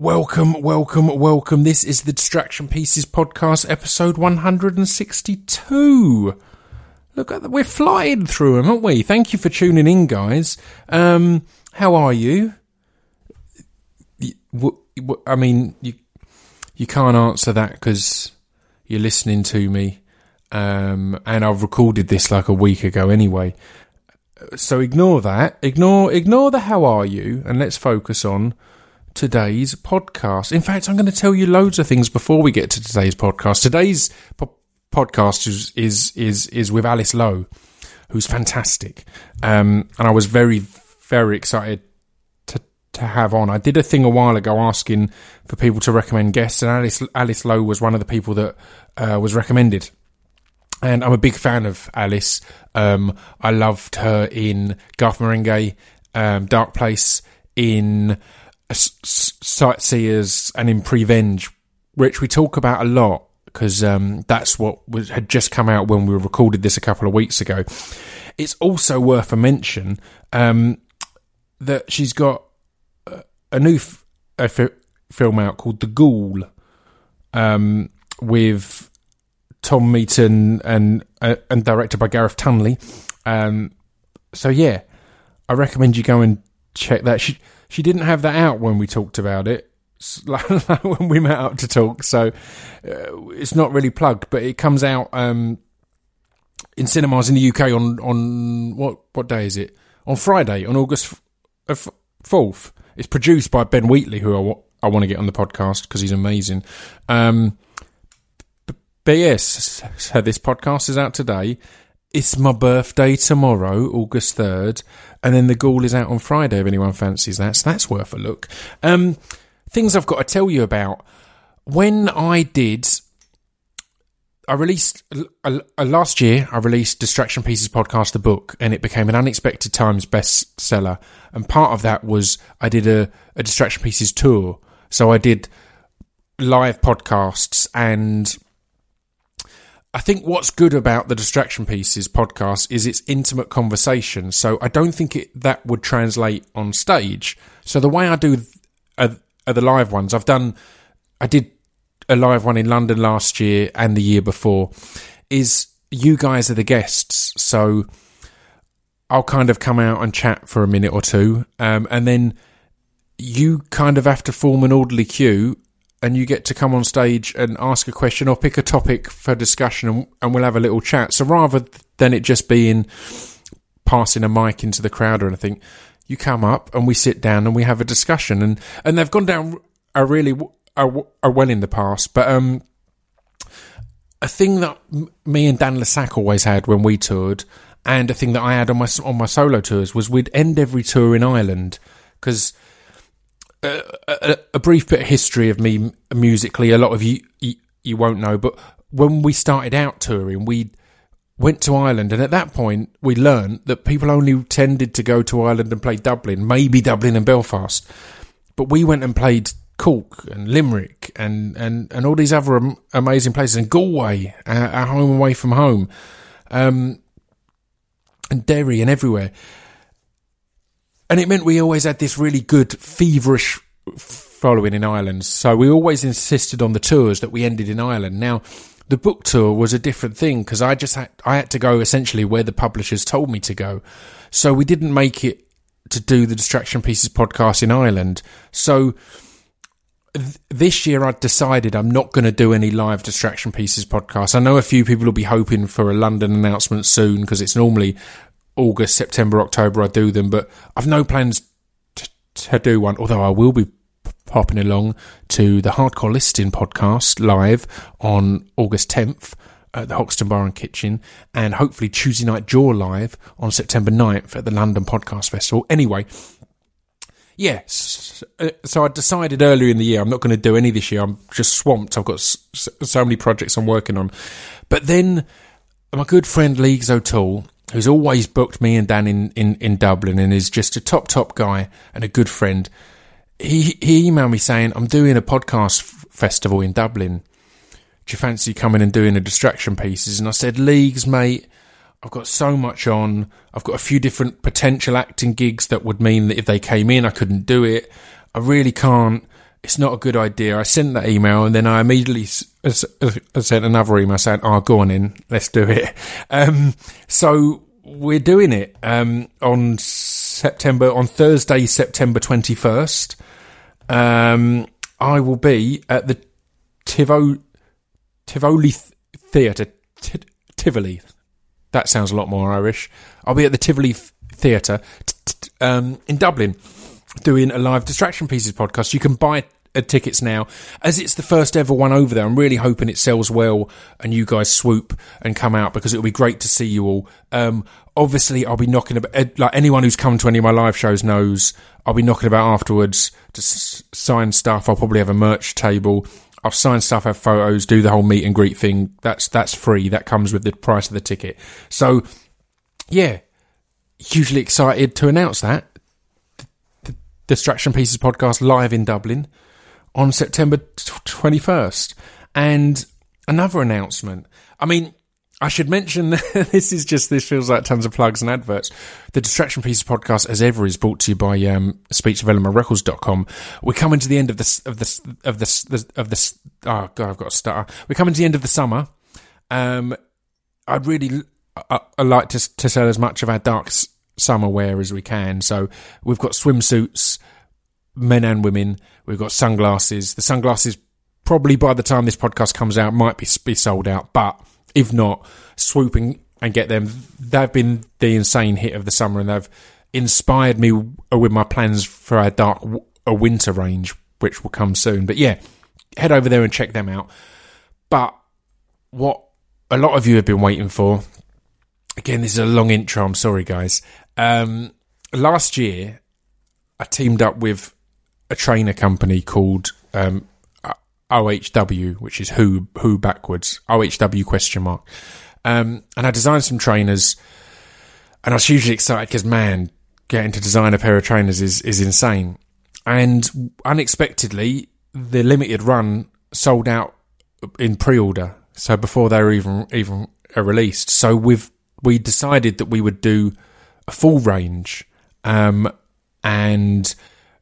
Welcome, welcome, welcome. This is the Distraction Pieces podcast, episode 162. Look at that. We're flying through them, aren't we? Thank you for tuning in, guys. Um, how are you? I mean, you, you can't answer that because you're listening to me. Um, and I've recorded this like a week ago anyway. So ignore that. Ignore, ignore the how are you and let's focus on today's podcast. In fact, I'm going to tell you loads of things before we get to today's podcast. Today's po- podcast is, is, is, is with Alice Lowe, who's fantastic. Um, and I was very, very excited to, to have on. I did a thing a while ago asking for people to recommend guests and Alice, Alice Lowe was one of the people that, uh, was recommended and I'm a big fan of Alice. Um, I loved her in Garth Marenghi, um, Dark Place, in Sightseers, and in Prevenge, which we talk about a lot because um, that's what was, had just come out when we recorded this a couple of weeks ago. It's also worth a mention um, that she's got a- new f- a fi- film out called The Ghoul um, with Tom Meeten and uh, and directed by Gareth Tunley. Um, so yeah, I recommend you go and check that. She she didn't have that out when we talked about it, when we met up to talk. So uh, it's not really plugged, but it comes out um, in cinemas in the UK on on what what day is it? On Friday, on August fourth. It's produced by Ben Wheatley, who I I want to get on the podcast because he's amazing. Um, but yes, so this podcast is out today. It's my birthday tomorrow, August 3rd, and then The Ghoul is out on Friday if anyone fancies that. So that's worth a look. Um, things I've got to tell you about. When I did, I released, uh, uh, last year, I released Distraction Pieces podcast, the book, and it became an Unexpected Times bestseller. And part of that was I did a, a Distraction Pieces tour. So I did live podcasts and I think what's good about the Distraction Pieces podcast is its intimate conversation. So I don't think it, that would translate on stage. So the way I do are, are the live ones. I've done, I did a live one in London last year and the year before. Is you guys are the guests, so I'll kind of come out and chat for a minute or two, um, and then you kind of have to form an orderly queue and you get to come on stage and ask a question or pick a topic for discussion and, and we'll have a little chat. So rather than it just being passing a mic into the crowd or anything, you come up and we sit down and we have a discussion and, and they've gone down a really a, a well in the past. But, um, a thing that me and Dan le Sac always had when we toured and a thing that I had on my, on my solo tours was we'd end every tour in Ireland because a, a brief bit of history of me musically. A lot of you, you you won't know, but when we started out touring, we went to Ireland, and at that point, we learned that people only tended to go to Ireland and play Dublin, maybe Dublin and Belfast, but we went and played Cork and Limerick and and and all these other am- amazing places, and Galway, our, our home away from home, um, and Derry and everywhere and it meant we always had this really good feverish following in Ireland. So we always insisted on the tours that we ended in Ireland. Now, the book tour was a different thing because I just had I had to go essentially where the publishers told me to go. So we didn't make it to do the Distraction Pieces podcast in Ireland. So th- this year I decided I'm not going to do any live Distraction Pieces podcast. I know a few people will be hoping for a London announcement soon because it's normally August, September, October I do them, but I've no plans t- to do one. Although I will be popping along to the Hardcore Listing podcast live on August 10th at the Hoxton Bar and Kitchen, and hopefully Tuesday Night Jaw live on September 9th at the London Podcast Festival. Anyway, yes. uh, So I decided earlier in the year I'm not going to do any this year. I'm just swamped. I've got so many projects I'm working on. But then my good friend Leagues O'Toole, who's always booked me and Dan in, in, in Dublin and is just a top, top guy and a good friend, he, he emailed me saying, I'm doing a podcast f- festival in Dublin. Do you fancy coming and doing a distraction pieces? And I said, Leagues, mate, I've got so much on. I've got a few different potential acting gigs that would mean that if they came in, I couldn't do it. I really can't it's not a good idea. I sent that email and then I immediately s- s- s- sent another email saying, "Oh, go on in, let's do it." Um, so we're doing it um, on September on Thursday, September twenty first. Um, I will be at the Tivo Tivoli Th- Theatre. T- Tivoli. That sounds a lot more Irish. I'll be at the Tivoli Th- Theatre t- t- um, in Dublin doing a live Distraction Pieces podcast. You can buy uh, tickets now. As it's the first ever one over there, I'm really hoping it sells well and you guys swoop and come out because it'll be great to see you all. Um, obviously, I'll be knocking about, uh, like anyone who's come to any of my live shows knows, I'll be knocking about afterwards to s- sign stuff. I'll probably have a merch table. I'll sign stuff, have photos, do the whole meet and greet thing. That's that's free. That comes with the price of the ticket. So, yeah, hugely excited to announce that Distraction Pieces podcast live in Dublin on September twenty first. And another announcement. I mean, I should mention this is just this feels like tons of plugs and adverts. The Distraction Pieces podcast, as ever, is brought to you by um, speechdevelopmentrecords.com. We're coming to the end of this of this of this of this. Oh god, I've got a stutter. We're coming to the end of the summer. Um, I'd really I, I like to to sell as much of our dark s- summer wear as we can. So we've got swimsuits, men and women. We've got sunglasses. The sunglasses probably by the time this podcast comes out might be be sold out, but if not, swooping and get them. They've been the insane hit of the summer, and they've inspired me uh, with my plans for our dark a winter range, which will come soon. But yeah, head over there and check them out. But what a lot of you have been waiting for. Again, this is a long intro. I'm sorry, guys. Um, last year, I teamed up with a trainer company called um, OHW, which is who who backwards OHW question mark. Um, and I designed some trainers, and I was hugely excited because man, getting to design a pair of trainers is is insane. And unexpectedly, the limited run sold out in pre-order, so before they were even even released. So we've we decided that we would do a full range, um, and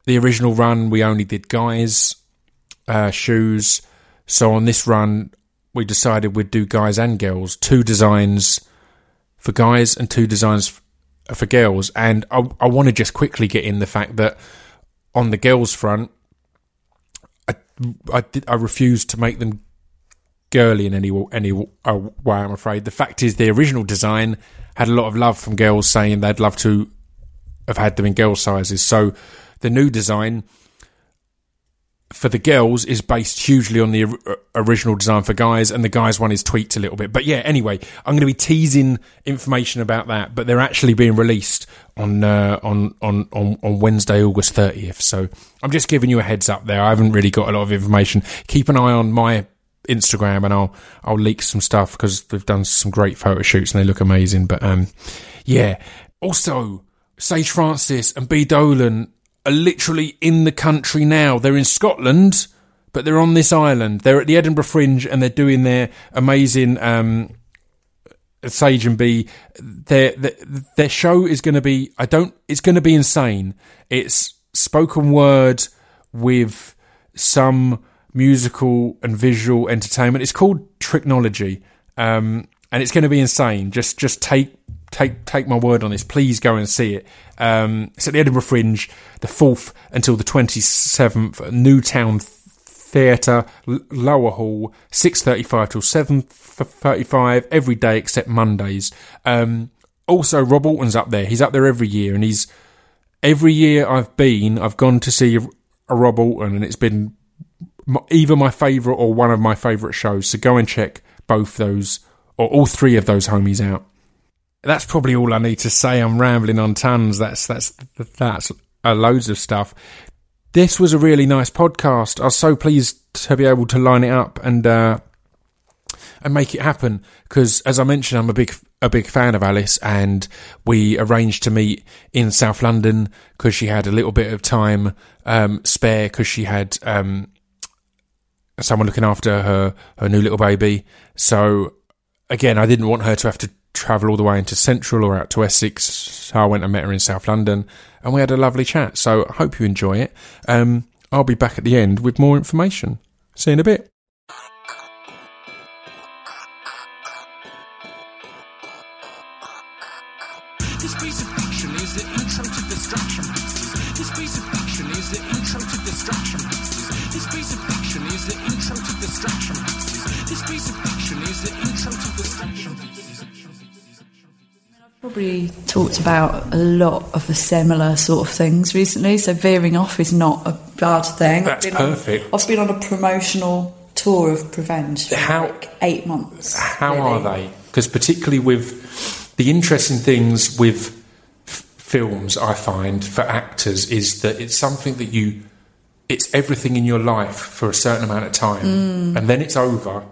the original run we only did guys uh, shoes. So on this run, we decided we'd do guys and girls, two designs for guys and two designs for girls. And I, I want to just quickly get in the fact that on the girls' front, I, I, I refused to make them girly in any any uh, way. I'm afraid the fact is the original design had a lot of love from girls saying they'd love to have had them in girl sizes. So the new design for the girls is based hugely on the original design for guys, and the guys one is tweaked a little bit. But yeah, anyway, I'm going to be teasing information about that, but they're actually being released on uh, on on on on Wednesday, August 30th. So I'm just giving you a heads up there. I haven't really got a lot of information. Keep an eye on my Instagram, and I'll I'll leak some stuff because they've done some great photo shoots and they look amazing. But um, yeah. Also, Sage Francis and B Dolan are literally in the country now. They're in Scotland, but they're on this island. They're at the Edinburgh Fringe and they're doing their amazing um, Sage and B. Their, their their show is going to be. I don't. It's going to be insane. It's spoken word with some musical and visual entertainment. It's called Tricknology, um, and it's going to be insane. Just just take take take my word on this. Please go and see it. Um, it's at the Edinburgh Fringe, the fourth until the twenty seventh. Newtown Theatre, Lower Hall, six thirty-five till seven thirty-five every day except Mondays. Um, also, Rob Auton's up there. He's up there every year, and he's every year I've been, I've gone to see a, Rob Auton, and it's been either my favourite or one of my favourite shows. So go and check both those or all three of those homies out. That's probably all I need to say. I'm rambling on tons. That's that's that's loads of stuff. This was a really nice podcast. I was so pleased to be able to line it up and uh, and make it happen because, as I mentioned, I'm a big a big fan of Alice, and we arranged to meet in South London because she had a little bit of time um, spare because she had um, someone looking after her her new little baby. So again, I didn't want her to have to travel all the way into Central or out to Essex. So I went and met her in South London, and we had a lovely chat. So I hope you enjoy it. Um, I'll be back at the end with more information. See you in a bit. Probably talked about a lot of the similar sort of things recently, so veering off is not a bad thing. That's I've been on- perfect. I've been on a promotional tour of Prevenge for How- like eight months. How really. are they? Because particularly with the interesting things with f- films, I find for actors is that it's something that you, it's everything in your life for a certain amount of time, and then it's over,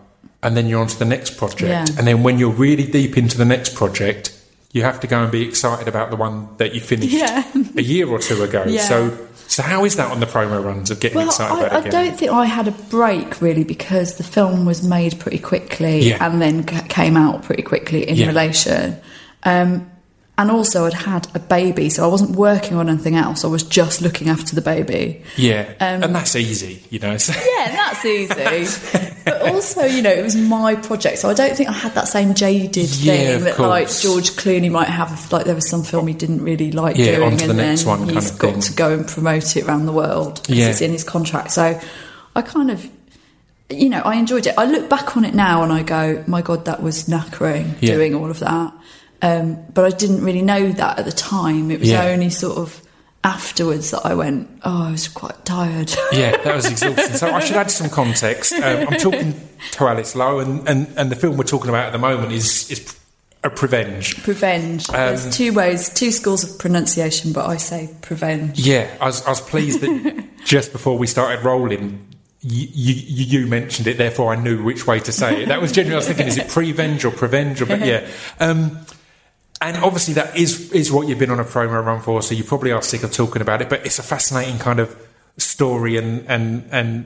and then you're on to the next project, Mm. Yeah. and then when you're really deep into the next project. You have to go and be excited about the one that you finished Yeah. a year or two ago. Yeah. So, so how is that on the promo runs of getting Well, excited I, about it again? I don't think I had a break really because the film was made pretty quickly Yeah. and then came out pretty quickly in relation. Um, and also, I'd had a baby, so I wasn't working on anything else. I was just looking after the baby. Yeah, Um, and that's easy, you know. Yeah, that's easy. but also, you know, it was my project, so I don't think I had that same jaded Yeah, thing that like. George Clooney might have. If, like there was some film he didn't really like Yeah, doing, and the next then one kind he's got thing. to go and promote it around the world because Yeah. it's in his contract. So I kind of. You know, I enjoyed it. I look back on it now and I go, "My God, that was knackering Yeah. doing all of that." Um, but I didn't really know that at the time. It was Yeah. only sort of afterwards that I went, "Oh, I was quite tired." Yeah, that was exhausting. So I should add some context. Um, I'm talking to Alice Lowe, and, and, and the film we're talking about at the moment is is a Prevenge. Prevenge. Um, There's two ways, two schools of pronunciation, but I say prevenge. Yeah, I was, I was pleased that just before we started rolling, you, you, you mentioned it. Therefore, I knew which way to say it. That was genuinely. I was thinking, is it Prevenge or Prevenge? Or, but yeah. Um, and obviously, that is is what you've been on a promo run for. So you probably are sick of talking about it. But it's a fascinating kind of story, and and and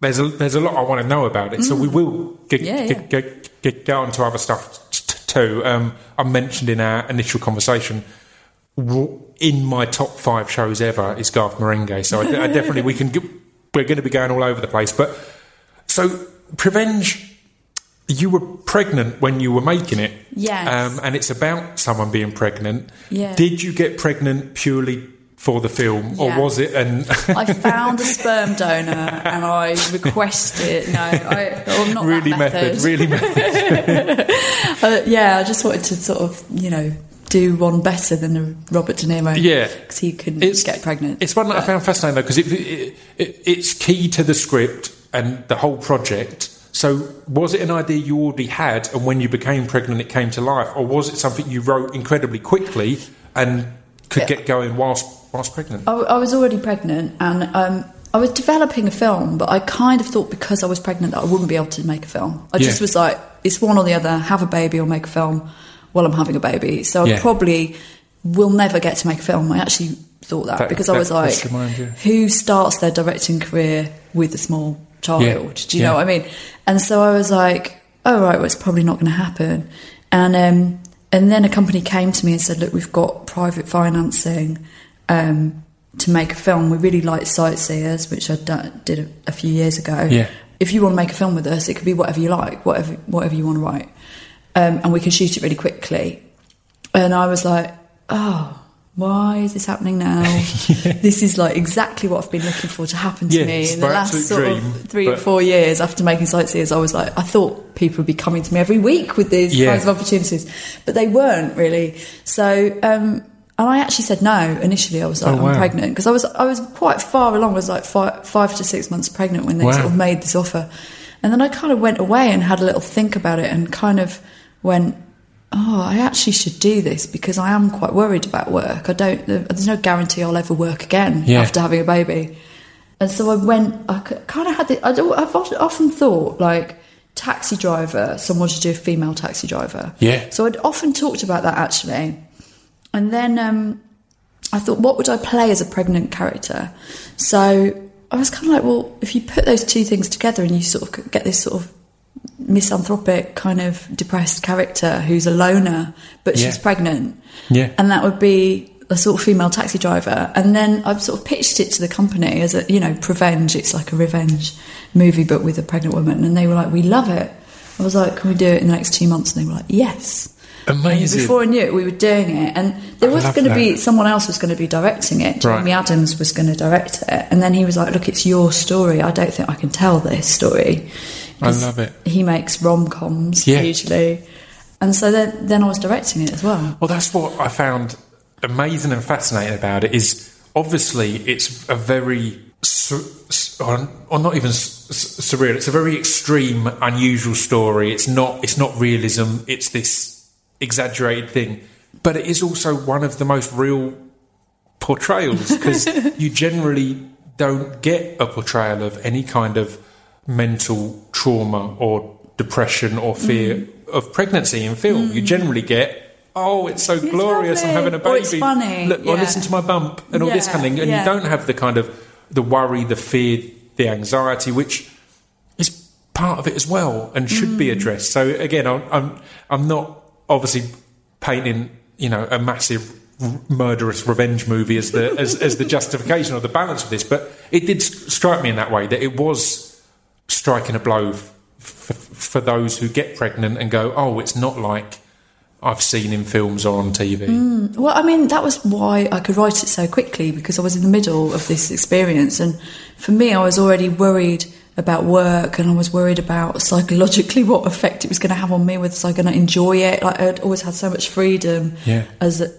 there's a there's a lot I want to know about it. So we will get, Mm. Yeah, get, get, get, get on to other stuff t- too. Um, I mentioned in our initial conversation in my top five shows ever is Garth Marenghi. So I, I definitely we can we're going to be going all over the place. But so Prevenge, you were pregnant when you were making it. Yes. Um, and it's about someone being pregnant. Yeah. Did you get pregnant purely for the film, or Yeah. was it? And I found a sperm donor and I requested. No, I, oh, not really that method, method. really method. Uh, yeah, I just wanted to sort of, you know, do one better than the Robert De Niro. Yeah. because he couldn't get pregnant. It's one that I found fascinating though because it, it, it, it's key to the script and the whole project. So, was it an idea you already had, and when you became pregnant, it came to life, or was it something you wrote incredibly quickly and could get going whilst whilst pregnant? I, I was already pregnant and um, I was developing a film, but I kind of thought because I was pregnant that I wouldn't be able to make a film. I just was like, it's one or the other, have a baby or make a film while I'm having a baby. So Yeah. I probably will never get to make a film. I actually thought that, That- because I was like, mind, yeah. who starts their directing career with a small child? Yeah. Do you know what I mean? And so I was like, oh, right, well, it's probably not going to happen. And, um, and then a company came to me and said, look, we've got private financing um, to make a film. We really like Sightseers, which I done, did a, a few years ago. Yeah. If you want to make a film with us, it could be whatever you like, whatever whatever you want to write, um, and we can shoot it really quickly. And I was like, oh. Why is this happening now? This is like exactly what I've been looking for to happen to Yeah, me in the last sort dream, of three or four years after making Sightseers. I was like, I thought people would be coming to me every week with these Yeah. kinds of opportunities, but they weren't really. So, um, and I actually said no initially. I was like, Oh, wow. I'm pregnant because I was I was quite far along. I was like five, five to six months pregnant when they Wow. sort of made this offer, and then I kind of went away and had a little think about it and kind of went. Oh, I actually should do this because I am quite worried about work. I don't. There's no guarantee I'll ever work again Yeah. after having a baby. And so I went, I kind of had the, I often- often thought like taxi driver, someone should do a female taxi driver. Yeah. So I'd often talked about that actually. And then um, I thought, what would I play as a pregnant character? So I was kind of like, well, if you put those two things together and you sort of get this sort of misanthropic kind of depressed character who's a loner, but Yeah. she's pregnant. Yeah. And that would be a sort of female taxi driver, and then i've sort of pitched it to the company as a you know revenge. It's like a revenge movie, but with a pregnant woman, and they were like, "We love it." I was like, "Can we do it in the next two months?" And they were like, "Yes." And Amazing. before I knew it, we were doing it, and there I was going to be someone else was going to be directing it. Jamie Right. Adams was going to direct it, and then he was like, "Look, it's your story. I don't think I can tell this story." I love it. He makes rom coms Yeah. usually, and so then then I was directing it as well. Well, that's what I found amazing and fascinating about it. Is obviously it's a very or, or not even surreal. It's a very extreme, unusual story. It's not. It's not realism. It's this exaggerated thing, but it is also one of the most real portrayals because you generally don't get a portrayal of any kind of mental trauma or depression or fear of pregnancy in film. You generally get, oh, it's so glorious, I'm having a baby. Or it's funny, Look, or yeah. listen to my bump and all this kind of thing. And yeah. you don't have the kind of the worry, the fear, the anxiety, which is part of it as well and should Mm. be addressed. So again, I'm, I'm I'm not obviously painting you know a massive murderous revenge movie as the as, as the justification or the balance of this, but it did strike me in that way that it was striking a blow f- f- for those who get pregnant and go, oh, it's not like I've seen in films or on TV. Hmm. Well, I mean, that was why I could write it so quickly because I was in the middle of this experience. And for me, I was already worried about work and I was worried about psychologically what effect it was going to have on me. Was I going to enjoy it? Like, I'd always had so much freedom Yeah. as, a,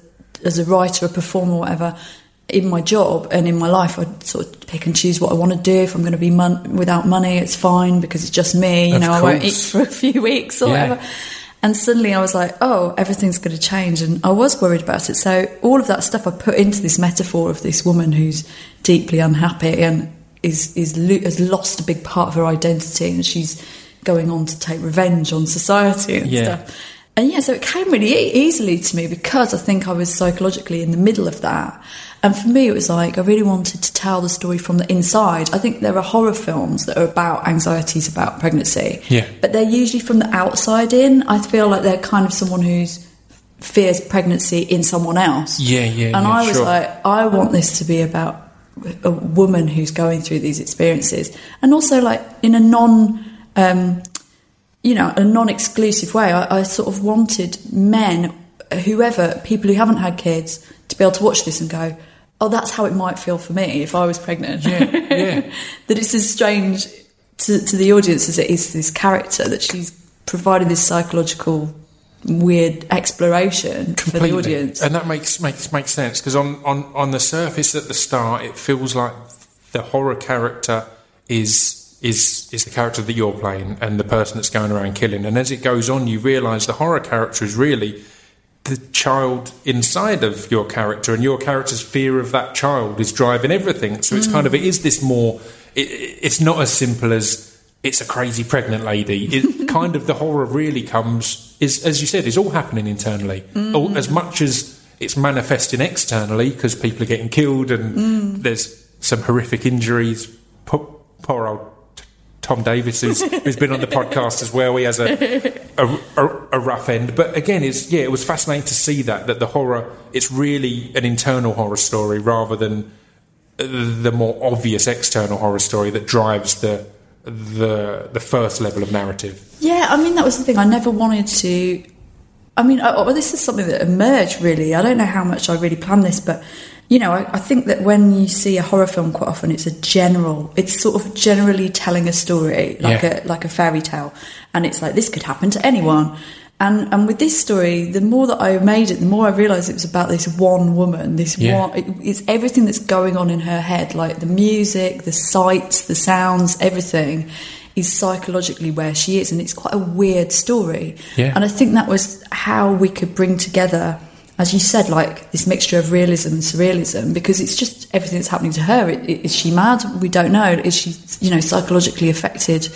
as a writer, a performer, whatever. In my job and in my life, I'd sort of pick and choose what I want to do. If I'm going to be mon- without money, it's fine because it's just me. You Of know, I won't eat for a few weeks or Yeah. whatever. And suddenly I was like, oh, everything's going to change. And I was worried about it. So all of that stuff I put into this metaphor of this woman who's deeply unhappy and is, is lo- has lost a big part of her identity and she's going on to take revenge on society and Yeah. stuff. And yeah, so it came really e- easily to me because I think I was psychologically in the middle of that. And for me, it was like I really wanted to tell the story from the inside. I think there are horror films that are about anxieties about pregnancy, Yeah. but they're usually from the outside in. I feel like they're kind of someone who's fears pregnancy in someone else. Yeah, yeah, And yeah, I was sure. like, I want this to be about a woman who's going through these experiences, and also like in a non. Um, you know, a non-exclusive way. I, I sort of wanted men, whoever, people who haven't had kids, to be able to watch this and go, "Oh, that's how it might feel for me if I was pregnant." Yeah, yeah. that it's as strange to, to the audience as it is to this character that she's provided this psychological weird exploration for the audience. and that makes makes makes sense because on, on on the surface at the start, it feels like the horror character is is is the character that you're playing and the person that's going around killing. And as it goes on, you realise the horror character is really the child inside of your character, and your character's fear of that child is driving everything. So it's kind of it is this more. It, it- it's not as simple as it's a crazy pregnant lady. It kind of the horror really comes is as you said is all happening internally, all, mm. as much as it's manifesting externally because people are getting killed and mm. there's some horrific injuries. Poor, poor old Tom Davis, who's, who's been on the podcast as well, he has a, a, a, a rough end. But again, it's yeah, it was fascinating to see that that the horror it's really an internal horror story rather than the more obvious external horror story that drives the the the first level of narrative. Yeah, I mean that was the thing. I never wanted to. I mean, I, well, this is something that emerged really. I don't know how much I really planned this, but you know, I, I think that when you see a horror film, quite often it's a general. It's sort of generally telling a story, like Yeah. a like a fairy tale, and it's like this could happen to anyone. And and with this story, the more that I made it, the more I realised it was about this one woman. This Yeah. one, it, it's everything that's going on in her head, like the music, the sights, the sounds, everything is psychologically where she is, and it's quite a weird story. Yeah. And I think that was how we could bring together, as you said, like this mixture of realism and surrealism, because it's just everything that's happening to her. I- i- Is she mad? We don't know. Is she, you know, psychologically affected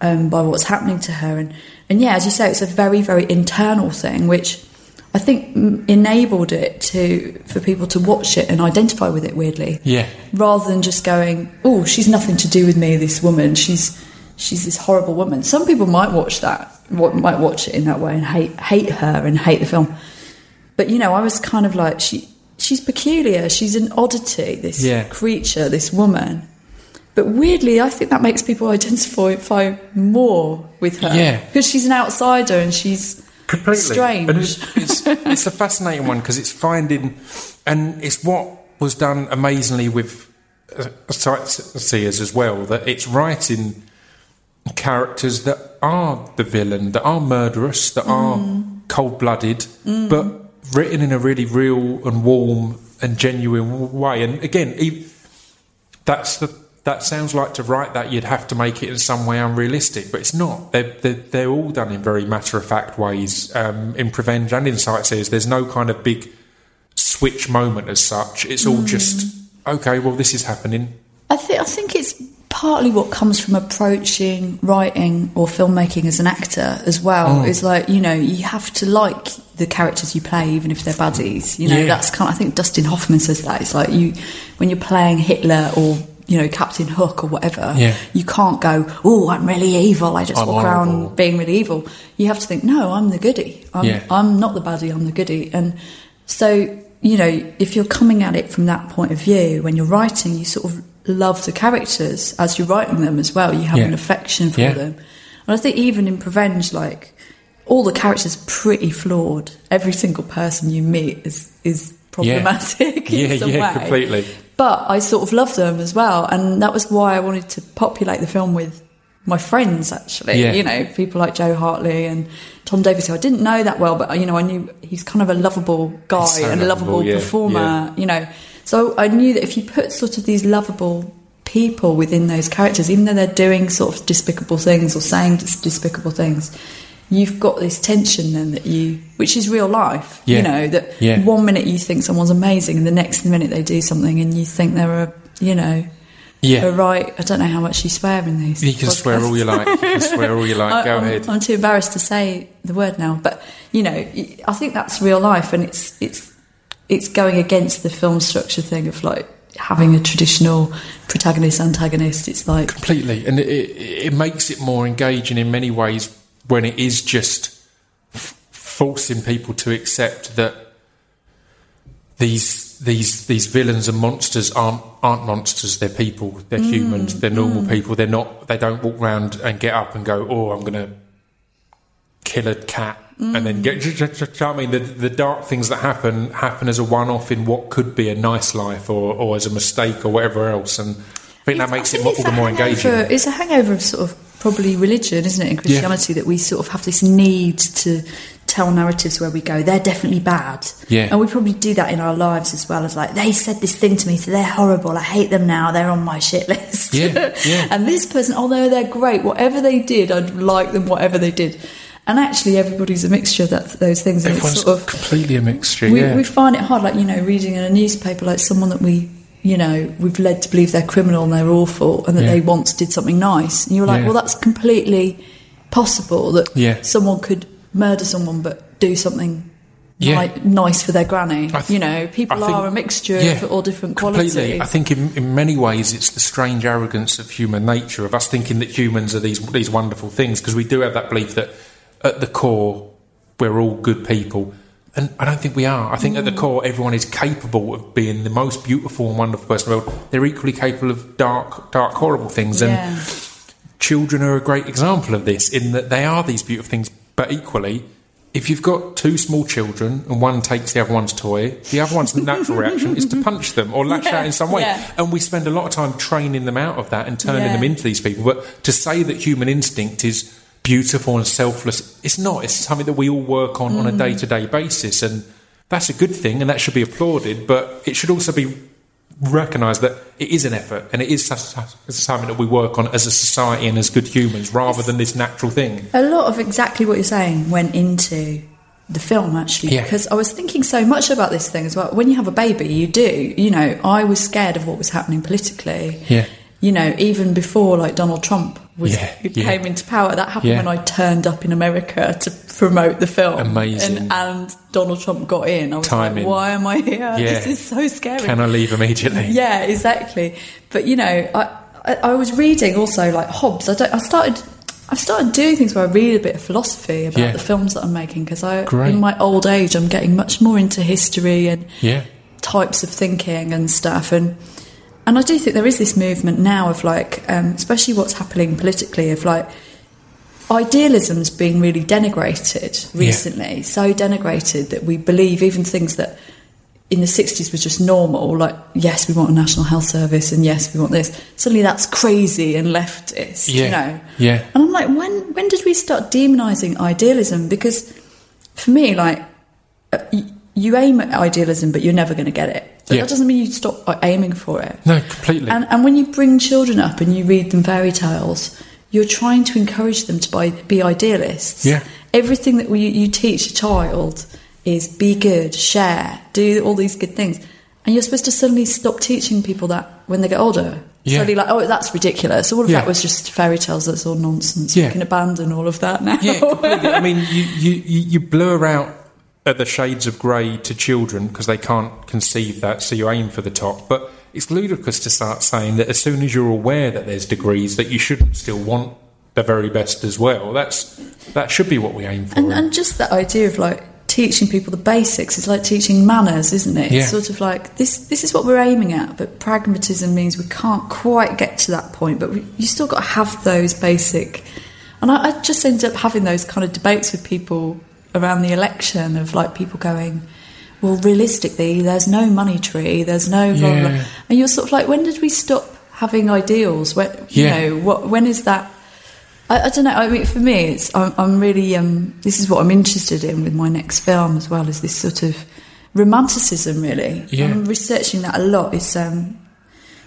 um, by what's happening to her? And and yeah, as you say, it's a very very internal thing, which. I think mm, enabled it to for people to watch it and identify with it weirdly Yeah. rather than just going, "Oh, she's nothing to do with me. This woman, she's she's this horrible woman." Some people might watch that, might watch it in that way and hate hate her and hate the film. But you know, I was kind of like, she she's peculiar. She's an oddity. This Yeah. creature, this woman. But weirdly, I think that makes people identify more with her. Yeah. because she's an outsider and she's completely strange. And it's, it's, it's a fascinating one because it's finding, and it's what was done amazingly with uh, sightseers as well. That it's writing characters that are the villain, that are murderous, that are cold blooded, but written in a really real and warm and genuine way. And again, that's the that sounds like to write that you'd have to make it in some way unrealistic, but it's not. They're, they're, they're all done in very matter of fact ways. Um, in Prevenge and in Sightseers, there's no kind of big switch moment as such. It's all just, okay, well, this is happening. I think I think it's partly what comes from approaching writing or filmmaking as an actor as well. Mm. Is like you know you have to like the characters you play, even if they're baddies. You know Yeah. that's kind. Of, I think Dustin Hoffman says that. It's like you when you're playing Hitler or. You know, Captain Hook or whatever. Yeah. You can't go, oh, I'm really evil. I just I'm walk horrible." around being really evil. You have to think, no, I'm the goody. I'm, Yeah. I'm not the baddie. I'm the goody. And so, you know, if you're coming at it from that point of view, when you're writing, you sort of love the characters as you're writing them as well. You have Yeah. an affection for Yeah. them. And I think even in Prevenge, like, all the characters are pretty flawed. Every single person you meet is, is problematic Yeah, in some yeah, way. completely. But I sort of love them as well. And that was why I wanted to populate the film with my friends, actually. You know, people like Jo Hartley and Tom Davis, who I didn't know that well, but, you know, I knew he's kind of a lovable guy so and a lovable, lovable performer, you know. So I knew that if you put sort of these lovable people within those characters, even though they're doing sort of despicable things or saying despicable things, you've got this tension then that you, which is real life, Yeah. you know, that Yeah. one minute you think someone's amazing and the next minute they do something and you think they're a, you know, Yeah. a right. I don't know how much you swear in these. You can swear all you like. You can swear all you like. Go I, am ahead. I'm too embarrassed to say the word now, but you know, I think that's real life, and it's it's it's going against the film structure thing of like having a traditional protagonist antagonist. It's like Completely, and it, it, it makes it more engaging in many ways when it is just f- forcing people to accept that these these these villains and monsters aren't aren't monsters. They're people. They're humans. Mm, They're normal mm. people. They're not. They don't walk around and get up and go, "Oh, I'm going to kill a cat." And then get. You know what I mean, the the dark things that happen happen as a one-off in what could be a nice life, or, or as a mistake, or whatever else. And I think that makes it think more, it's all the more engaging. It's a hangover of sort of probably religion, isn't it, in Christianity, that we sort of have this need to tell narratives where we go, they're definitely bad. Yeah. And we probably do that in our lives as well as like, they said this thing to me, so they're horrible. I hate them now. They're on my shit list. Yeah, yeah. and this person, although they're great, whatever they did, I'd like them, whatever they did. And actually, everybody's a mixture of that, those things. And Everyone's it's sort of completely a mixture. we, yeah, we find it hard, like you know, reading in a newspaper, like someone that we, you know, we've led to believe they're criminal and they're awful, and that Yeah. they once did something nice, and you're like, Yeah. well, that's completely possible that Yeah. someone could murder someone but do something. Ni- nice for their granny. Th- you know, people I think- are a mixture of all different completely. qualities. I think in, in many ways it's the strange arrogance of human nature of us thinking that humans are these these wonderful things because we do have that belief that at the core we're all good people. And I don't think we are. I think Mm. at the core, everyone is capable of being the most beautiful and wonderful person in the world. They're equally capable of dark, dark, horrible things. And yeah. children are a great example of this in that they are these beautiful things, but equally, if you've got two small children and one takes the other one's toy, the other one's natural reaction is to punch them or lash Yeah, out in some way. yeah. And we spend a lot of time training them out of that and turning them into these people. But to say that human instinct is beautiful and selfless, it's not. It's something that we all work on Mm. on a day to day basis. And that's a good thing and that should be applauded, but it should also be recognise that it is an effort and it is something that we work on as a society and as good humans rather than this natural thing. A lot of exactly what you're saying went into the film actually Yeah. because I was thinking so much about this thing as well. When you have a baby, you do. You know, I was scared of what was happening politically. Yeah. You know, even before like Donald Trump was Yeah, yeah. came into power, that happened Yeah. when I turned up in America to promote the film. Amazing. And, and Donald Trump got in. I was Timing. like, why am I here? This is so scary. Can I leave immediately? Yeah, exactly. But you know, I, I, I was reading also like Hobbes. I, don't, I started. I've started doing things where I read a bit of philosophy about the films that I'm making because I, Great. in my old age, I'm getting much more into history and Yeah. types of thinking and stuff. And and I do think there is this movement now of like, um, especially what's happening politically, of like idealism's being really denigrated recently. So denigrated that we believe even things that in the 60s was just normal, like, yes, we want a national health service and yes, we want this. Suddenly that's crazy and leftist, Yeah. you know? Yeah. And I'm like, when, when did we start demonising idealism? Because for me, like, uh, you aim at idealism, but you're never going to get it. But Yeah. that doesn't mean you stop aiming for it. No, completely. And, and when you bring children up and you read them fairy tales, you're trying to encourage them to buy, be idealists. Yeah. Everything that we, you teach a child is be good, share, do all these good things. And you're supposed to suddenly stop teaching people that when they get older. Yeah. Suddenly, like, oh, that's ridiculous. All of Yeah. that was just fairy tales. That's all nonsense. Yeah. You can abandon all of that now. Yeah, completely. I mean, you, you, you you blur out at the shades of grey to children because they can't conceive that, so you aim for the top. But it's ludicrous to start saying that as soon as you're aware that there's degrees, that you shouldn't still want the very best as well. That's that should be what we aim for. And, and just that idea of like teaching people the basics is like teaching manners, isn't it? Yeah. It's sort of like this. This is what we're aiming at, but pragmatism means we can't quite get to that point. But we, you still got to have those basic. And I, I just ended up having those kind of debates with people around the election of like people going, "Well, realistically, there's no money tree, there's no blah, blah, blah." And you're sort of like, when did we stop having ideals? When you Yeah. know, what when is that? I, I don't know. I mean, for me, it's I'm, I'm really um, this is what I'm interested in with my next film as well. as this sort of romanticism? Really, Yeah. I'm researching that a lot. It's um,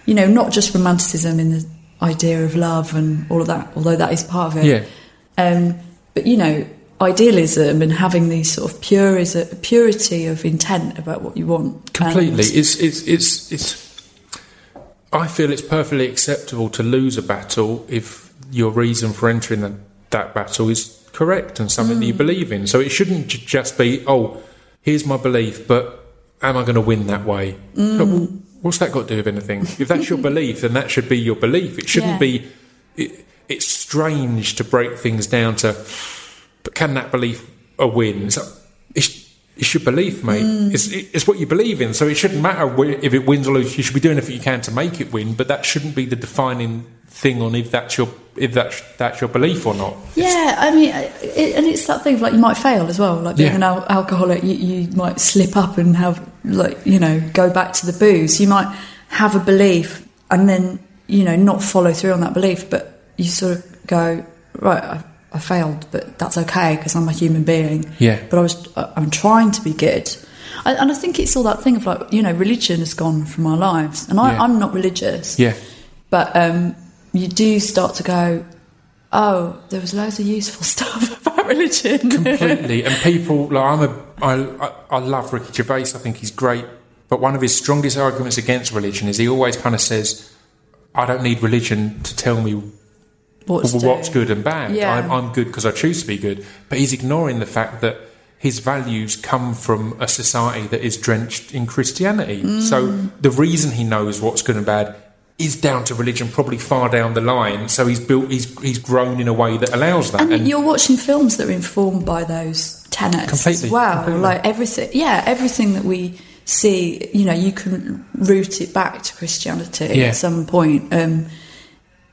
you know, not just romanticism in the idea of love and all of that, although that is part of it. Yeah. Um, but you know, idealism and having these sort of pure is a purity of intent about what you want. Completely. And- It's, it's, it's, it's. I feel it's perfectly acceptable to lose a battle if your reason for entering that, that battle is correct and something that you mm. believe in. So it shouldn't j- just be, oh, here's my belief, but am I going to win that way? Mm. Well, what's that got to do with anything? If that's your belief, then that should be your belief. It shouldn't Yeah. be. It, it's strange to break things down to, but can that belief a win? So it's, it's your belief, mate. Mm. It's, it's what you believe in. So it shouldn't matter if it wins or loses. You should be doing everything you can to make it win, but that shouldn't be the defining thing on if that's your if that's that's your belief or not. Yeah, I mean, it, and it's that thing of like you might fail as well. Like being Yeah. an al- alcoholic, you, you might slip up and have like you know go back to the booze. You might have a belief and then you know not follow through on that belief, but you sort of go right. I, I failed, but that's okay because I'm a human being. Yeah. But I was I'm trying to be good. I, and I think it's all that thing of like you know religion has gone from our lives, and I, Yeah. I'm not religious. Yeah, But um, you do start to go, oh, there was loads of useful stuff about religion. completely. and people like I'm a I, I I love Ricky Gervais. I think he's great. But one of his strongest arguments against religion is he always kind of says, "I don't need religion to tell me What's, good and bad. Yeah. I'm, I'm good because I choose to be good. But he's ignoring the fact that his values come from a society that is drenched in Christianity. Mm. So the reason he knows what's good and bad is down to religion, probably far down the line. So he's built, he's he's grown in a way that allows that. And, you're watching films that are informed by those tenets Completely, as well. completely. Like everything, yeah, everything that we see, you know, you can root it back to Christianity Yeah. at some point. Um,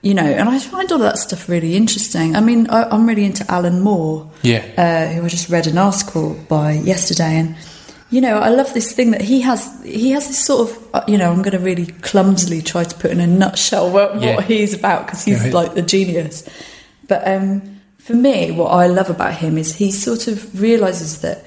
you know, and I find all that stuff really interesting. I mean, I, I'm really into Alan Moore. Yeah. uh, who I just read an article by yesterday, and you know, I love this thing that he has. He has this sort of, uh, you know, I'm going to really clumsily try to put in a nutshell what, Yeah. what he's about because he's like the genius. But um, for me, what I love about him is he sort of realizes that,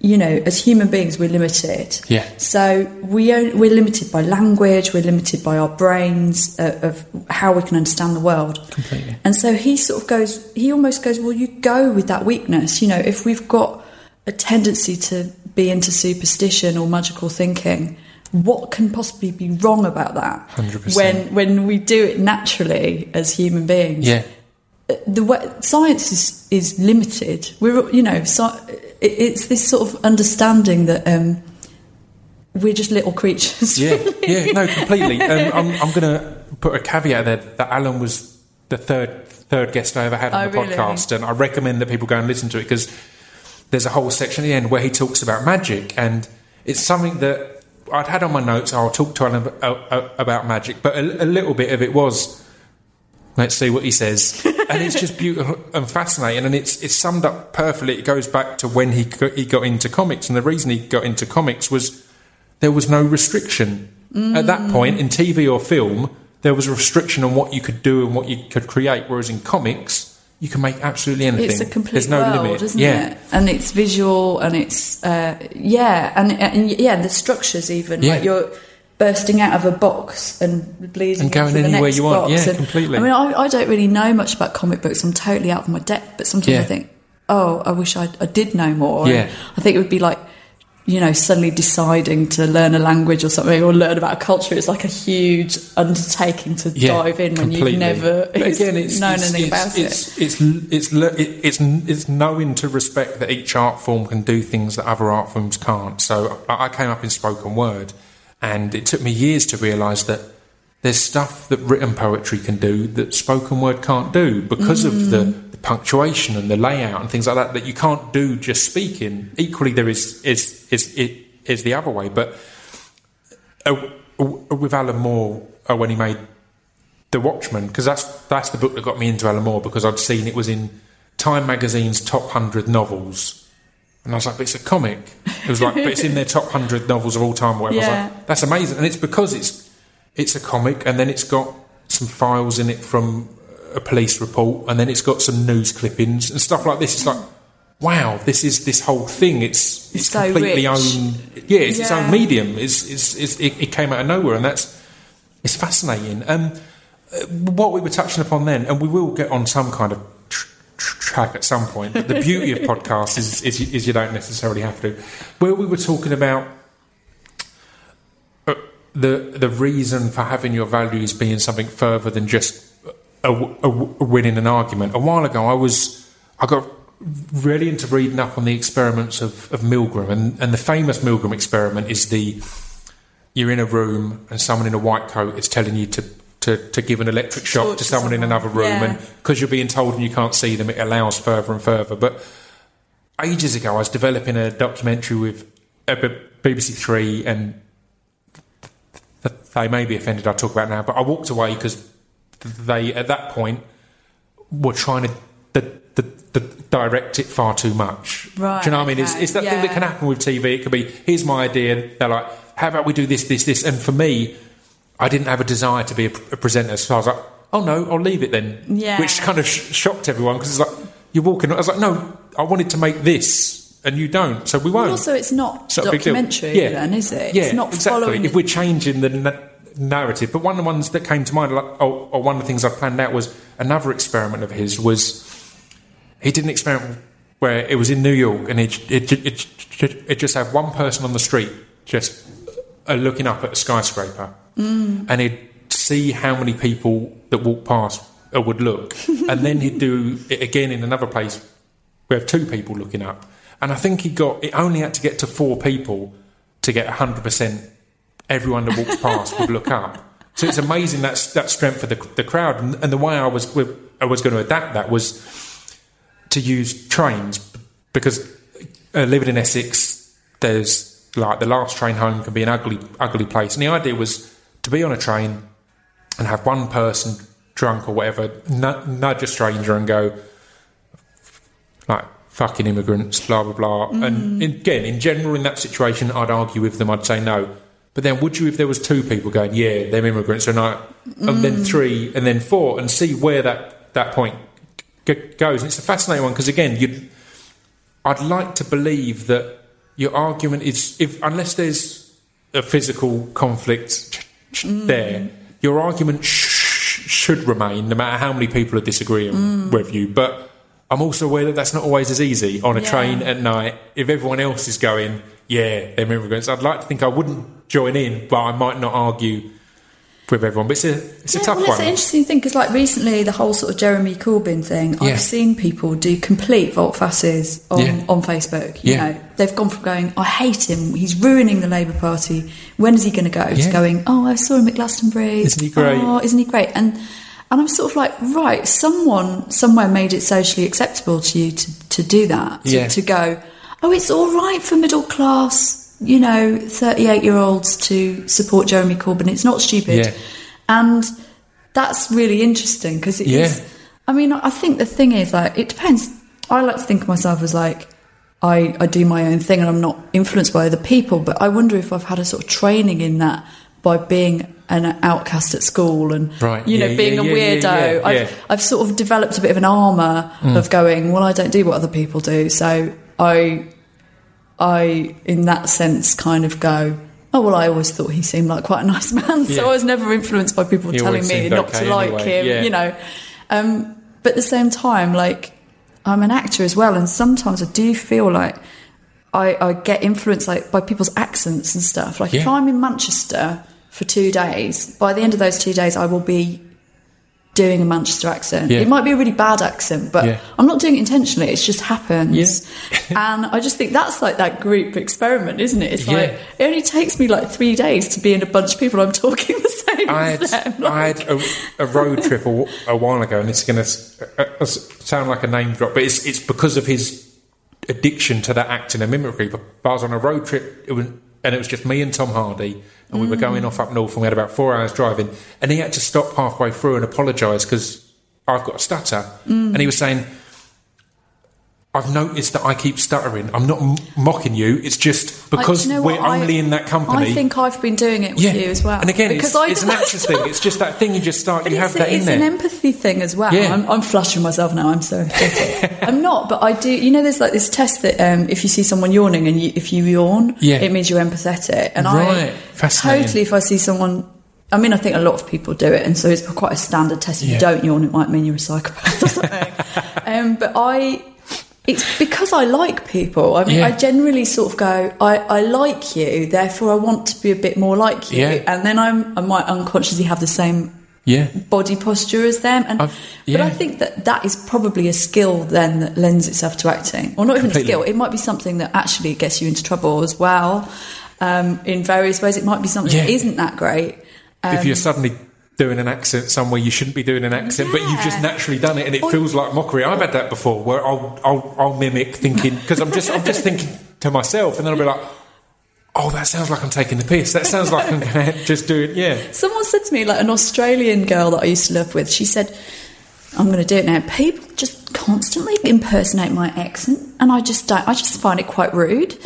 you know, as human beings, we're limited. Yeah. So we own, we're limited by language. We're limited by our brains uh, of how we can understand the world. Completely. And so he sort of goes, he almost goes, well, you go with that weakness. You know, if we've got a tendency to be into superstition or magical thinking, what can possibly be wrong about that? 100%. When when we do it naturally as human beings, yeah. The way, science is is limited. We're you know, it, it's this sort of understanding that um, we're just little creatures. Yeah, yeah, no, completely. Um, I'm, I'm going to put a caveat there that Alan was the third third guest I ever had on Oh, the really? podcast, and I recommend that people go and listen to it because there's a whole section at the end where he talks about magic, and it's something that I'd had on my notes. I'll talk to Alan ab- uh, uh, about magic, but a, a little bit of it was. Let's see what he says, and it's just beautiful and fascinating, and it's it's summed up perfectly. It goes back to when he got, he got into comics, and the reason he got into comics was there was no restriction at that point in TV or film. There was a restriction on what you could do and what you could create, whereas in comics you can make absolutely anything. It's a complete There's no world, limit. isn't yeah. it? And it's visual, and it's uh, yeah, and, and yeah, the structures even Yeah. like you're bursting out of a box and bleeding And going into the anywhere next you want. box. Yeah, And- completely. I mean, I, I don't really know much about comic books. I'm totally out of my depth, but sometimes Yeah. I think, oh, I wish I, I did know more. Yeah. And I think it would be like. You know, suddenly deciding to learn a language or something, or learn about a culture, it's like a huge undertaking to Yeah, dive in when completely. you've never But again, it's, known it's, anything it's, about it. it's, It's it's it's it's knowing to respect that each art form can do things that other art forms can't. So I, I came up in spoken word, and it took me years to realise that there's stuff that written poetry can do that spoken word can't do because of the, Mm. the punctuation and the layout and things like that that you can't do just speaking. Equally, there is is is it is the other way, but. Uh, uh, with Alan Moore, uh, when he made the Watchmen, because that's that's the book that got me into Alan Moore because I'd seen it was in Time magazine's top hundred novels, and I was like, "But it's a comic." It was like, "But it's in their top hundred novels of all time." or Whatever. I Yeah. was like, "That's amazing," and it's because it's it's a comic, and then it's got some files in it from a police report, and then it's got some news clippings and stuff like this. It's like, wow, this is this whole thing. It's it's, so completely rich. own. Yeah, it's its own medium. It's, it's, it's it, it came out of nowhere, and that's it's fascinating. Um, what we were touching upon then, and we will get on some kind of track at some point. But the beauty of podcasts is, is, is you don't necessarily have to. Where we were talking about uh, the the reason for having your values being something further than just a, a- a winning an argument. A while ago, I was I got really into reading up on the experiments of, of Milgram, and, and the famous Milgram experiment is the you're in a room and someone in a white coat is telling you to. To, to give an electric shock to someone in another room, Yeah. and because you're being told and you can't see them, it allows further and further. But ages ago, I was developing a documentary with BBC Three, and they may be offended I talk about now, but I walked away because they, at that point, were trying to d- d- d- direct it far too much. Right, Do you know what I mean? It's, it's that thing that can happen with TV. It could be, here's my idea. And they're like, how about we do this, this, this? And for me, I didn't have a desire to be a, a presenter, so I was like, oh no, I'll leave it then. Yeah. Which kind of sh- shocked everyone because it's like, you're walking. I was like, no, I wanted to make this, and you don't, so we won't. Well, also, it's not It's documentary, Yeah. then, is it? Yeah, it's not exactly. following. If we're changing the na- narrative, but one of the ones that came to mind, like, or, or one of the things I planned out was another experiment of his was he did an experiment where it was in New York, and it it, it, it, it just had one person on the street just uh, looking up at a skyscraper, Mm. and he'd see how many people that walked past uh, would look, and then he'd do it again in another place we have two people looking up. And I think he got, it only had to get to four people to get 100% everyone that walks past would look up. So it's amazing that, that strength for the, the crowd. And, and the way I was, I was going to adapt that was to use trains because uh, living in Essex, there's like the last train home can be an ugly, ugly place. And the idea was to be on a train and have one person drunk or whatever nu- nudge a stranger and go, like fucking immigrants, blah blah blah. Mm. And again, in general, in that situation, I'd argue with them. I'd say no. But then, would you, if there was two people going, yeah, they're immigrants, and I, and then mm. three, and then four, and see where that that point g- goes? And it's a fascinating one because again, you, I'd like to believe that your argument is, if unless there's a physical conflict ch- there, your argument sh- should remain, no matter how many people are disagreeing mm. with you. But I'm also aware that that's not always as easy on a Yeah. train at night. If everyone else is going, yeah, they're immigrants, I'd like to think I wouldn't join in, but I might not argue with everyone. But it's a it's a Yeah, tough well, it's one. an interesting thing because, like, recently the whole sort of Jeremy Corbyn thing, Yeah. I've seen people do complete volte-faces on, Yeah. on Facebook. You Yeah. know, they've gone from going, "I hate him, he's ruining the Labour Party. When is he going to go?" To going, "Oh, I saw him at Glastonbury. Isn't he great?" Oh, isn't he great?" And and I'm sort of like, right, someone somewhere made it socially acceptable to you to, to do that. To, Yeah. to go, oh, it's all right for middle class you know, 38 year olds to support Jeremy Corbyn. It's not stupid. Yeah. And that's really interesting because it is. Yeah. I mean, I think the thing is, like, it depends. I like to think of myself as like, I, I do my own thing and I'm not influenced by other people, but I wonder if I've had a sort of training in that by being an outcast at school and Right, you know yeah, being yeah, a weirdo. yeah, I've. I've sort of developed a bit of an armor mm. of going, well, I don't do what other people do, so I I in that sense kind of go. Oh well, I always thought he seemed like quite a nice man, so Yeah. I was never influenced by people He telling me not okay to like anyway, him. yeah. You know, um, but at the same time, like I'm an actor as well, and sometimes I do feel like I, I get influenced like by people's accents and stuff. Like if I'm in Manchester for two days, by the end of those two days, I will be doing a Manchester accent. Yeah. It might be a really bad accent, but Yeah. I'm not doing it intentionally. It just happens. Yeah. and I just think that's like that group experiment, isn't it? It's like it only takes me like three days to be in a bunch of people I'm talking the same I had, them. I had a, a road trip a, a while ago, and it's going to sound like a name drop, but it's, it's because of his addiction to that acting and mimicry. But I was on a road trip, it was, and it was just me and Tom Hardy, and we were going off up north, and we had about four hours driving, and he had to stop halfway through and apologise because I've got a stutter, and he was saying. I've noticed that I keep stuttering. I'm not m- mocking you. It's just because do you know we're what? I- only in that company. I think I've been doing it with Yeah, you as well. and again, because it's, I it's an actress thing. It's just that thing you just start. But you it's, have that it's in an empathy thing as well. Yeah. I'm, I'm flushing myself now. I'm so I'm not, but I do. You know, there's like this test that um, if you see someone yawning and you, if you yawn, Yeah. it means you're empathetic. And Right. I Fascinating. totally, if I see someone. I mean, I think a lot of people do it, and so it's quite a standard test. If Yeah. you don't yawn, it might mean you're a psychopath or something. um, but I, it's because I like people. I mean, Yeah. I generally sort of go, I, I like you, therefore I want to be a bit more like you, Yeah. and then I'm, I might unconsciously have the same Yeah, body posture as them. And I've- but. I think that that is probably a skill then that lends itself to acting, or not even Completely. a skill. It might be something that actually gets you into trouble as well. Um, in various ways, it might be something that Yeah. isn't that great. if you're suddenly doing an accent somewhere you shouldn't be doing an accent, but you've just naturally done it, and it Or- feels like mockery. I've had that before, where I'll I'll, I'll mimic thinking because I'm just I'm just thinking to myself, and then I'll be like. Oh, that sounds like I'm taking the piss. That sounds like I'm just do it. Yeah, Someone said to me, like an Australian girl that I used to live with, she said, I'm going to do it now. People just constantly impersonate my accent, and I just don't, I just find it quite rude.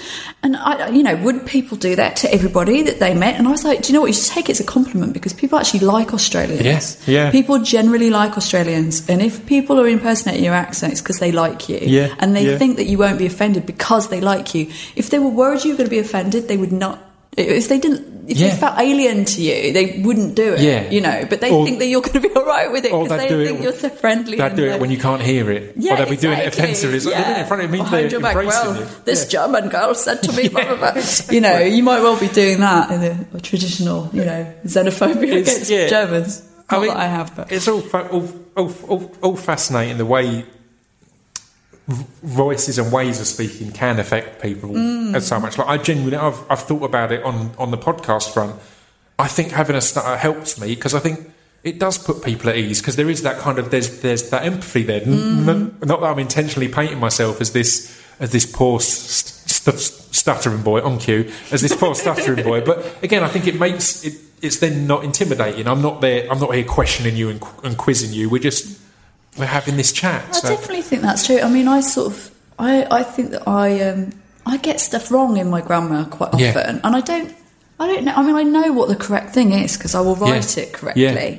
And I, you know, would people do that to everybody that they met? And I was like, do you know what? You should take it as a compliment because people actually like Australians. Yes, yeah. People generally like Australians, and if people are impersonating your accent, it's because they like you. Yeah, And they yeah. think that you won't be offended because they like you. If they were worried you were going to be offended, they would not. If they didn't, if Yeah. they felt alien to you, they wouldn't do it. Yeah. you know. But they Or- think that you're going to be all right with it because they'd do think it- you're so friendly. they'd do it when you can't hear it, Yeah, or they'd be doing it offensively. It's Yeah. they're doing it in front of me. Behind They're your back. embracing Well, it. this Yeah. German girl said to me, blah, blah, blah. you know, you might well be doing that in a, a traditional, you know, xenophobia It's- against yeah. Germans. Not I mean, that I have, but it's all, fa- all, all, all, all fascinating the way v- voices and ways of speaking can affect people Mm. so much. Like I genuinely, I've, I've thought about it on, on the podcast front. I think having a stutter helps me because I think it does put people at ease because there is that kind of there's there's that empathy there. Mm. n- not that I'm intentionally painting myself as this as this poor st- st- stuttering boy on cue as this poor stuttering boy, but again, I think it makes it. It's then not intimidating. I'm not there. I'm not here questioning you and, qu- and quizzing you. We're just we're having this chat. I so- definitely think that's true. I mean, I sort of, I, I think that I, um, I get stuff wrong in my grammar quite Yeah. often, and I don't, I don't know. I mean, I know what the correct thing is because I will write Yeah. it correctly. Yeah.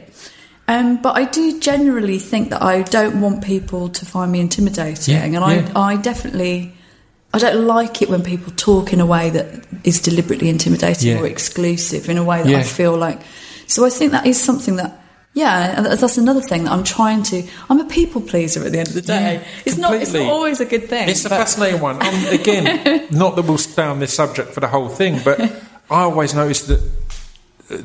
Um, but I do generally think that I don't want people to find me intimidating, Yeah, and yeah. I, I definitely, I don't like it when people talk in a way that is deliberately intimidating Yeah. or exclusive in a way that Yeah. I feel like. So I think that is something that. Yeah, that's another thing that I'm trying to. I'm a people pleaser at the end of the day. Yeah, it's not. It's not always a good thing. It's a fascinating one. Um, again, not that we'll stay on this subject for the whole thing, but I always notice that uh,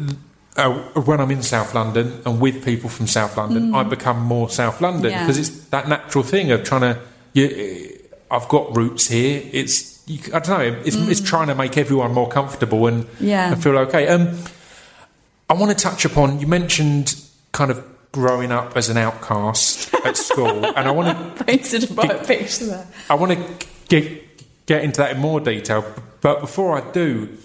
uh, when I'm in South London and with people from South London, I become more South London Mm. Yeah. because it's that natural thing of trying to. You, I've got roots here. It's you, I don't know. It's, it's trying to make everyone more comfortable and, Mm. Yeah. and feel okay. Um, I want to touch upon. You mentioned kind of growing up as an outcast at school, and I want to painted a bright picture there. I want to get get into that in more detail. But before I do,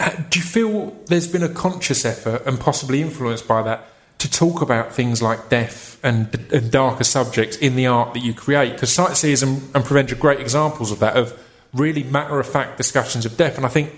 uh, do you feel there's been a conscious effort and possibly influenced by that to talk about things like death and, and darker subjects in the art that you create? Because Sightseers and, and Prevenge are great examples of that, of really matter of fact discussions of death. And I think,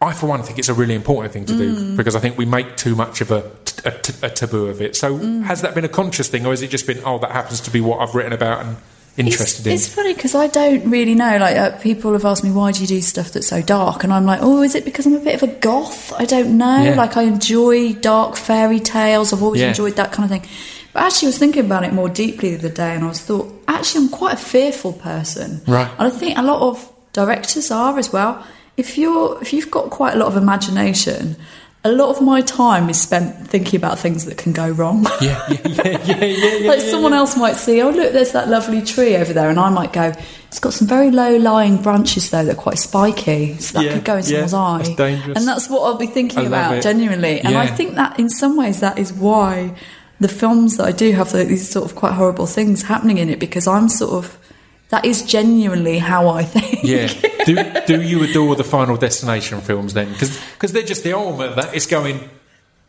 I for one, think it's a really important thing to do because I think we make too much of a, a, a taboo of it. So has that been a conscious thing, or has it just been, oh, that happens to be what I've written about and interested it's, It's funny because I don't really know. Like uh, people have asked me, why do you do stuff that's so dark? And I'm like, oh, is it because I'm a bit of a goth? I don't know. Yeah. Like I enjoy dark fairy tales. I've always Yeah. enjoyed that kind of thing. But actually, I was thinking about it more deeply the other day, and I was thought, actually, I'm quite a fearful person. Right. And I think a lot of directors are as well. If you're, if you've got quite a lot of imagination. A lot of my time is spent thinking about things that can go wrong. Yeah, yeah, yeah, yeah, yeah, yeah. like someone else might see, oh look, there's that lovely tree over there, and I might go, it's got some very low lying branches though that are quite spiky, so that could go in someone's eye. that's dangerous. And that's what I'll be thinking about it. genuinely. And I think that in some ways that is why the films that I do have these sort of quite horrible things happening in it because I'm sort of that is genuinely how I think. Yeah. Do, do you adore the Final Destination films then? Because they're just the ultimate that. It's going,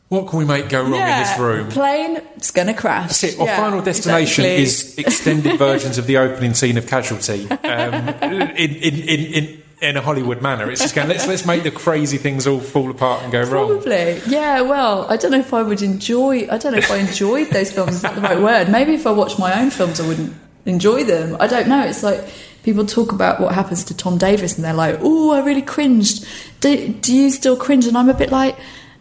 what can we make go wrong in this room? Plane, it's going to crash. That's it. Or Yeah, Final Destination exactly. is extended versions of the opening scene of Casualty um, in, in, in, in, in a Hollywood manner. It's just going, let's, let's make the crazy things all fall apart and go wrong. Probably, yeah. Well, I don't know if I would enjoy. I don't know if I enjoyed those films. Is that the right word? Maybe if I watched my own films, I wouldn't enjoy them. I don't know. It's like people talk about what happens to Tom Davis, and they're like, "Oh, I really cringed." Do, do you still cringe? And I'm a bit like,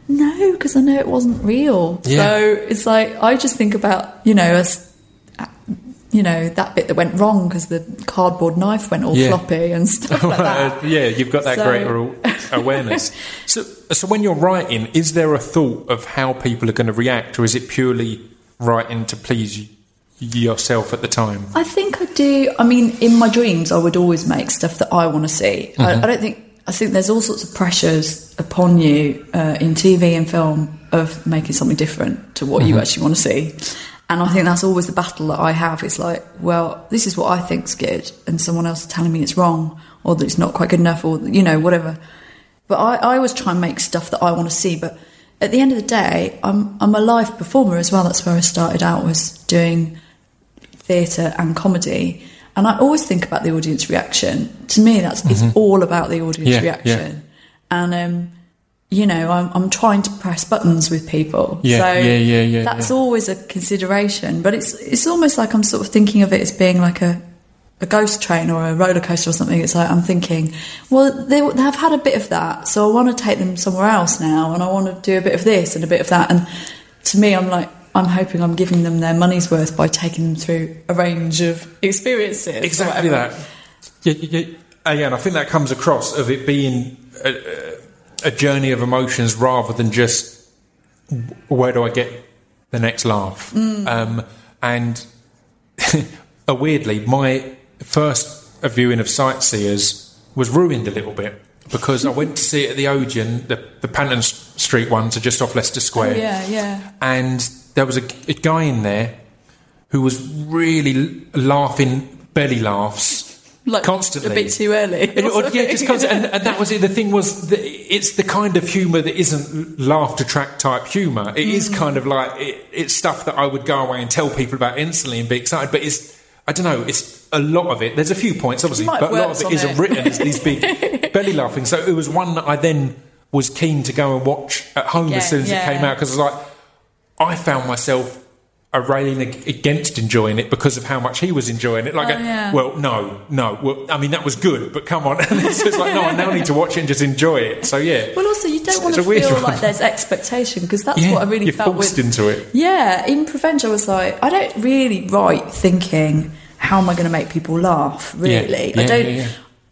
no, because I know it wasn't real. Yeah. So it's like I just think about you know us. You know that bit that went wrong because the cardboard knife went all Yeah. floppy and stuff like that. Yeah, you've got that So- greater awareness. So, so when you're writing, is there a thought of how people are going to react, or is it purely writing to please y- yourself at the time? I think I do. I mean, in my dreams, I would always make stuff that I want to see. I, I don't think. I think there's all sorts of pressures upon you uh, in TV and film of making something different to what you actually want to see. And I think that's always the battle that I have. It's like, well, this is what I think's good, and someone else is telling me it's wrong, or that it's not quite good enough, or you know, whatever. But I, I always try and make stuff that I want to see. But at the end of the day, I'm I'm a live performer as well. That's where I started out was doing theatre and comedy. And I always think about the audience reaction. To me, that's it's all about the audience Yeah, reaction. And um, you know, I'm, I'm trying to press buttons with people. Yeah, so yeah, yeah, yeah, That's yeah. always a consideration. But it's it's almost like I'm sort of thinking of it as being like a a ghost train or a roller coaster or something. It's like I'm thinking, well, they, they have had a bit of that, so I want to take them somewhere else now, and I want to do a bit of this and a bit of that. And to me, I'm like, I'm hoping I'm giving them their money's worth by taking them through a range of experiences. Exactly that. Yeah, yeah, yeah. Again, I think that comes across of it being a, a journey of emotions rather than just where do I get the next laugh. Um, and uh, weirdly, my first viewing of Sightseers was ruined a little bit because I went to see it at the Odeon, the, the Panton Street ones are just off Leicester Oh, Square yeah, yeah. and there was a, a guy in there who was really laughing belly laughs Like constantly. a bit too early. And- or- yeah, just constantly. And, and that was it. The thing was, it's the kind of humour that isn't laughter track type humour. It is Mm. kind of like it, it's stuff that I would go away and tell people about instantly and be excited. But it's I don't know. It's a lot of it. There's a few points, obviously, but a lot of it on is it. written as these big belly laughing. So it was one that I then was keen to go and watch at home Yeah, as soon as yeah. it came out because I was like, I found myself uh, railing against enjoying it because of how much he was enjoying it. Like, Oh, a- yeah. well, no, no. Well, I mean, that was good, but come on. And it's just like, no, I now need to watch it and just enjoy it. So yeah, Well, also, you don't want to feel one. like there's expectation because that's yeah, what I really you're felt forced with. into it. Yeah, in Prevenge, I was like, I don't really write thinking, how am I going to make people laugh? Really, Yeah, I don't.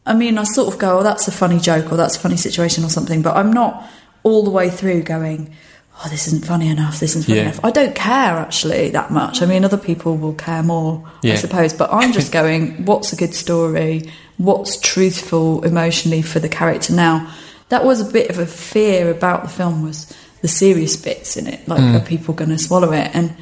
I mean, I sort of go, oh, that's a funny joke or that's a funny situation or something, but I'm not all the way through going, oh, this isn't funny enough. This isn't funny Yeah. enough. I don't care actually that much. I mean, other people will care more, I suppose, but I'm just going, what's a good story? What's truthful emotionally for the character now? That was a bit of a fear about the film was the serious bits in it, like Mm. are people going to swallow it? And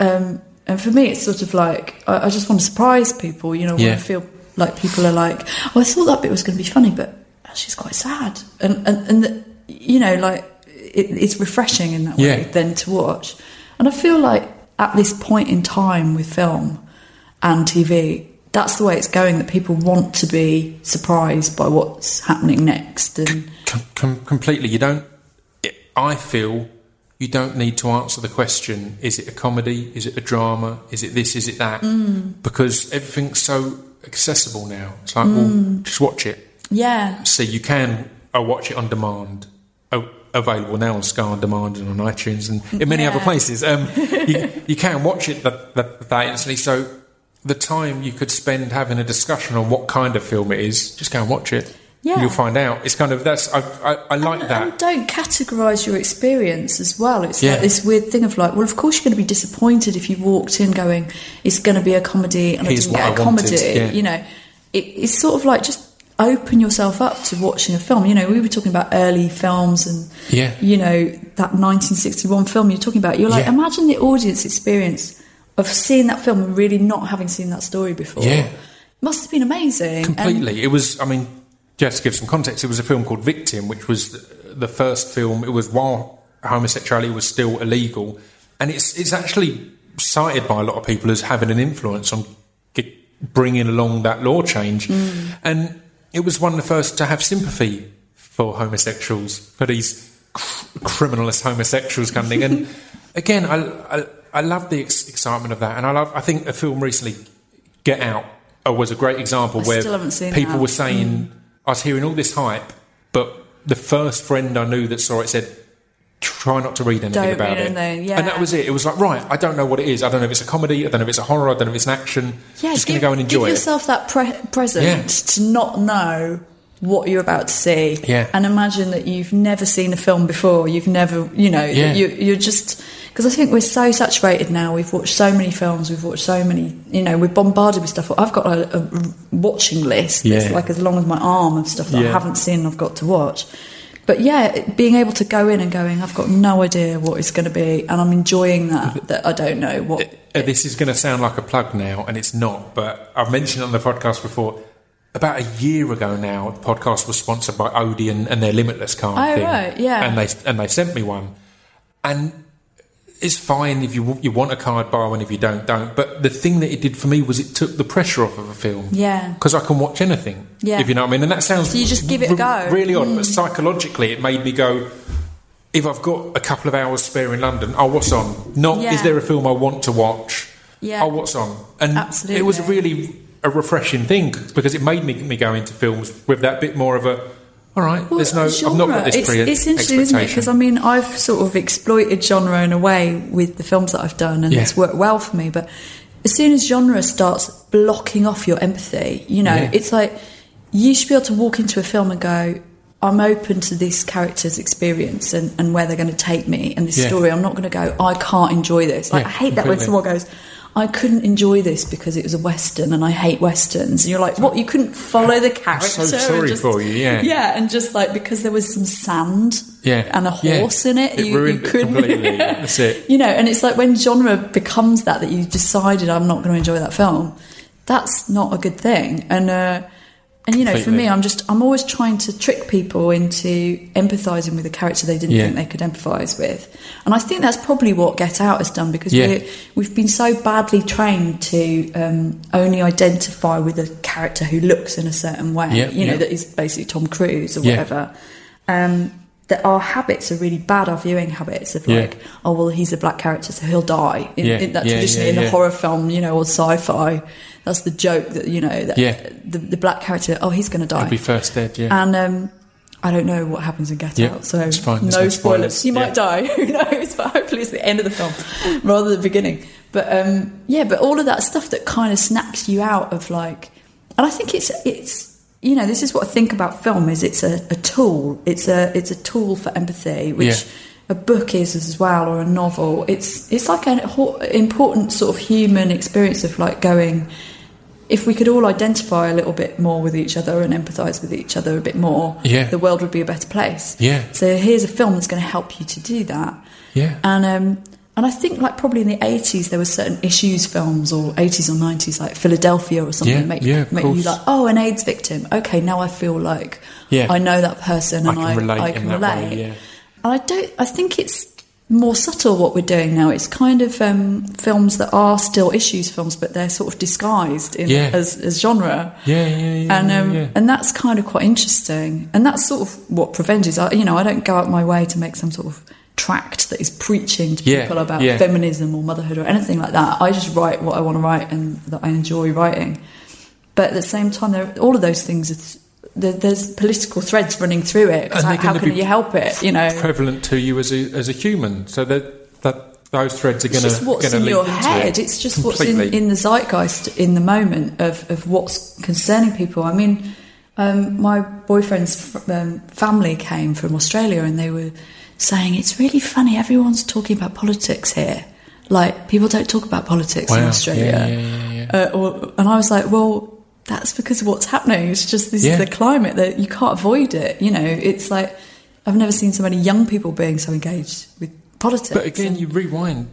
um, and for me, it's sort of like I, I just want to surprise people. You know, Yeah. to feel like people are like, "Oh, I thought that bit was going to be funny, but actually it's quite sad," and and and the, you know, like it, it's refreshing in that way Yeah. then to watch. And I feel like at this point in time with film and TV, that's the way it's going. That people want to be surprised by what's happening next, and Com- com- completely. You don't. I feel you don't need to answer the question: Is it a comedy? Is it a drama? Is it this? Is it that? Mm. Because everything's so accessible now. It's like, Mm. well, just watch it. yeah, See, you can uh, watch it on demand. Available now on Sky on Demand and on iTunes and in many Yeah. other places. Um, you, you can watch it that, that, that instantly. So the time you could spend having a discussion on what kind of film it is, just go and watch it. Yeah. You'll find out. It's kind of that's I, I, I like And that. don't categorise your experience as well. It's Yeah. like this weird thing of like, well, of course you're going to be disappointed if you walked in going, it's going to be a comedy and Here's I didn't get a wanted, comedy. yeah. You know, it, it's sort of like just open yourself up to watching a film. You know, we were talking about early films and, Yeah. you know, that 1961 film you're talking about. You're like, Yeah. imagine the audience experience of seeing that film and really not having seen that story before. Yeah. Must have been amazing. And- Completely. it was. I mean, just to give some context, it was a film called Victim, which was the, the first film. It was while homosexuality was still illegal, and it's it's actually cited by a lot of people as having an influence on bringing along that law change. Mm. And it was one of the first to have sympathy for homosexuals, for these cr- criminalist homosexuals coming. and again, I, I I love the ex- excitement of that, and I love. I think a film recently, Get Out, uh, was a great example I where still haven't seen people that. Mm. were saying, I was hearing all this hype, but the first friend I knew that saw it said, try not to read anything Don't about read it. anything, yeah. And that was it. It was like, right, I don't know what it is. I don't know if it's a comedy. I don't know if it's a horror. I don't know if it's an action. Yeah, just going to give- go and enjoy give it. yourself that pre- present Yeah. to not know what you're about to see. Yeah. And imagine that you've never seen a film before. You've never, you know, Yeah. you, you're just because I think we're so saturated now. We've watched so many films. We've watched so many. You know, we're bombarded with stuff. I've got a, a watching list that's Yeah. like as long as my arm of stuff that I haven't seen. I've got to watch. But yeah, being able to go in and going, I've got no idea what it's going to be, and I'm enjoying that. That I don't know what. Uh, this is going to sound like a plug now, and it's not, but I've mentioned on the podcast before. About a year ago now, the podcast was sponsored by Odeon and their Limitless card Oh, thing. right, yeah. And they and they sent me one, and it's fine if you you want a card, buy one. If you don't, don't. But the thing that it did for me was it took the pressure off of a film. Yeah. because I can watch anything. Yeah. if you know what I mean. And that sounds So you just give it a go. Really odd, Mm. but psychologically, it made me go. If I've got a couple of hours spare in London, oh, what's on? Not Yeah. is there a film I want to watch? Yeah. Oh, what's on? And Absolutely. it was really a refreshing thing because it made me, me go into films with that bit more of a. All right, Well, there's no. I've not genre. got this it's, pre it's interesting, isn't it? Because I mean, I've sort of exploited genre in a way with the films that I've done, and Yeah. it's worked well for me. But as soon as genre starts blocking off your empathy, you know, Yeah. it's like you should be able to walk into a film and go. I'm open to this character's experience and, and where they're going to take me and this Yeah. story. I'm not going to go, I can't enjoy this. Like, I hate that when someone goes, I couldn't enjoy this because it was a Western and I hate Westerns. And you're like, what? You couldn't follow the character? I'm so sorry just- for you, yeah. Yeah, and just like because there was some sand Yeah, and a yeah. horse in it, It you, ruined you couldn't. completely. That's it. You know, and it's like when genre becomes that that you decided I'm not going to enjoy that film. That's not a good thing. And uh, and you know, for me, I'm just I'm always trying to trick people into empathizing with a character they didn't Yeah. think they could empathize with. And I think that's probably what Get Out has done because Yeah. we're, we've been so badly trained to um, only identify with a character who looks in a certain way. Yeah, you know, that is basically Tom Cruise or whatever. Um, that our habits are really bad. Our viewing habits of like, oh well, he's a black character, so he'll die. In, in that traditionally in the horror film, you know, or sci-fi, that's the joke that you know that Yeah. the, the black character, oh, he's going to die. I'll be first dead. Yeah. And um, I don't know what happens in Get Yeah, Out, so. No no spoilers. spoilers. You Yeah. might die. Who knows? But hopefully it's the end of the film rather than the beginning. But um, yeah, but all of that stuff that kind of snaps you out of like, and I think it's it's you know this is what I think about film is it's a, a tool. It's a it's a tool for empathy, which. Yeah. A book is as well, or a novel. It's it's like an important sort of human experience of like going if we could all identify a little bit more with each other and empathise with each other a bit more, Yeah. the world would be a better place. Yeah. So here's a film that's going to help you to do that. Yeah. And um, and I think like probably in the eighties there were certain issues films or eighties or nineties like Philadelphia or something Yeah, make, yeah, make you like oh an AIDS victim okay now I feel like Yeah. I know that person I and can I, relate I can that way, relate yeah. and I don't I think it's more subtle what we're doing now it's kind of um, films that are still issues films but they're sort of disguised in Yeah. as, as genre Yeah, yeah, yeah. and um, yeah. and that's kind of quite interesting. And that's sort of what Prevenge is. I, you know, I don't go out my way to make some sort of tract that is preaching to Yeah, people about yeah. feminism or motherhood or anything like that. I just write what I want to write and that I enjoy writing. But at the same time, all of those things. There, there's political threads running through it. And they're how can you help it? You know, prevalent to you as a as a human. So that that those threads are it's going just to what's going in your head. it. It's just what's in, in the zeitgeist in the moment of, of what's concerning people. I mean, um, my boyfriend's f- um, family came from Australia and they were saying it's really funny. Everyone's talking about politics here. Like people don't talk about politics in Australia. Yeah, yeah, yeah. Uh, or, and I was like, well, that's because of what's happening. It's just this Yeah. is the climate that you can't avoid it. You know, it's like I've never seen so many young people being so engaged with politics. But again, And- you rewind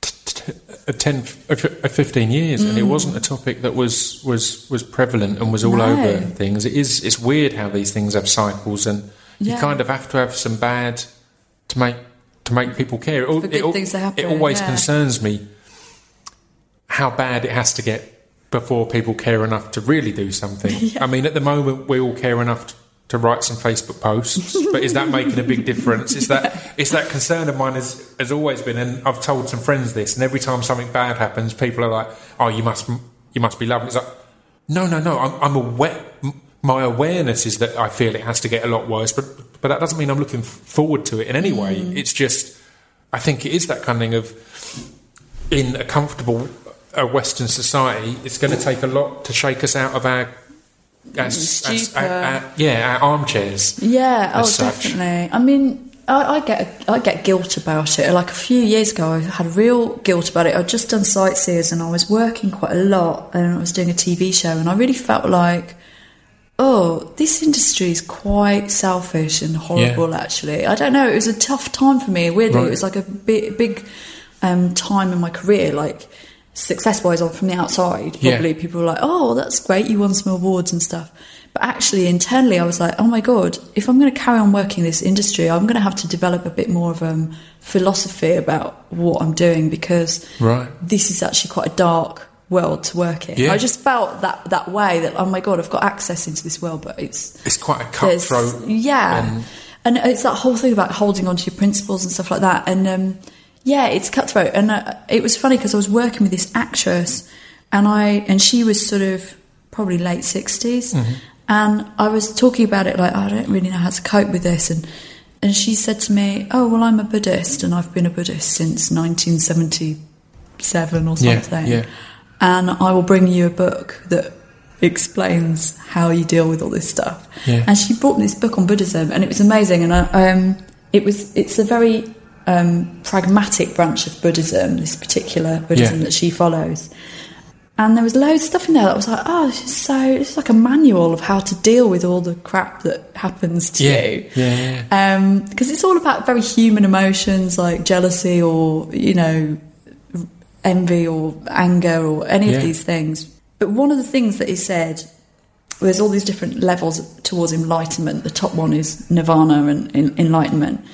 t- t- a uh, 10, a f- a 15 years, and it mm. wasn't a topic that was, was, was prevalent and was all Mm. No. over things. It is, it's weird how these things have cycles, and you kind of have to have some bad to make, to make people care. It, it, good al- things to happen, it always yeah. concerns me how bad it has to get before people care enough to really do something. I mean, at the moment, we all care enough to, to write some Facebook posts, but is that making a big difference? Is that it's that concern of mine has, has always been, and I've told some friends this, and every time something bad happens, people are like, "Oh, you must you must be loving." it." It's like, no, no, no. I'm, I'm aware. My awareness is that I feel it has to get a lot worse, but but that doesn't mean I'm looking forward to it in any way. Mm. It's just I think it is that kind of in a comfortable uh, Western society, it's going to take a lot to shake us out of our, our, s- our, Stupor. our- our- yeah, our armchairs. Yeah, oh, such. definitely. I mean, I, I get I get guilt about it. Like a few years ago, I had real guilt about it. I'd just done sightseers and I was working quite a lot, and I was doing a TV show, and I really felt like, oh, this industry is quite selfish and horrible. Actually, I don't know. It was a tough time for me. Weirdly, Right. it was like a big big um, time in my career, like. Success wise, on from the outside, Yeah. probably people were like, "Oh, that's great, you won some awards and stuff." But actually, internally, I was like, "Oh my god, if I'm going to carry on working in this industry, I'm going to have to develop a bit more of um, philosophy about what I'm doing because Right. this is actually quite a dark world to work in." Yeah. I just felt that that way that oh my god, I've got access into this world, but it's It's quite a cutthroat. yeah, and- and it's that whole thing about holding on to your principles and stuff like that. And um, yeah, it's cutthroat. And uh, it was funny because I was working with this actress, and I and she was sort of probably late 60s Mm-hmm. and I was talking about it like I don't really know how to cope with this, and and she said to me, "Oh well, I'm a Buddhist, and I've been a Buddhist since 1977 or Yeah, something." yeah. and I will bring you a book that explains how you deal with all this stuff. Yeah. And she brought me this book on Buddhism, and it was amazing. And I, um, it was it's a very um, pragmatic branch of Buddhism, this particular Buddhism Yeah. that she follows. And there was loads of stuff in there that was like, oh, this is so it's like a manual of how to deal with all the crap that happens to Yeah, you yeah, yeah. because it's all about very human emotions like jealousy or you know envy or anger or any of these things. But one of the things that he said, there's all these different levels towards enlightenment. The top one is nirvana and en- enlightenment,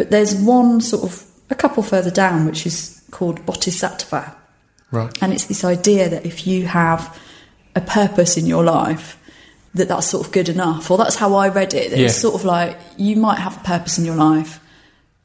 but there's one sort of a couple further down which is called bodhisattva. Right. And it's this idea that if you have a purpose in your life, that that's sort of good enough. Or that's how I read it. That It's sort of like you might have a purpose in your life,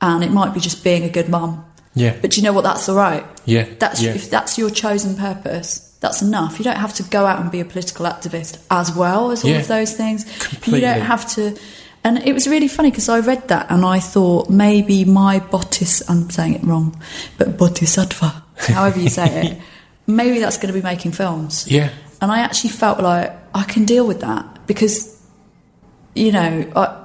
and it might be just being a good mum. Yeah. But you know what? That's all right. Yeah, That's yeah. if that's your chosen purpose. That's enough. You don't have to go out and be a political activist as well as all Yeah. of those things. Completely. You don't have to. And it was really funny because I read that and I thought maybe my bodhis I'm saying it wrong, but bodhisattva, however you say it, maybe that's going to be making films. Yeah. And I actually felt like I can deal with that because, you know, I,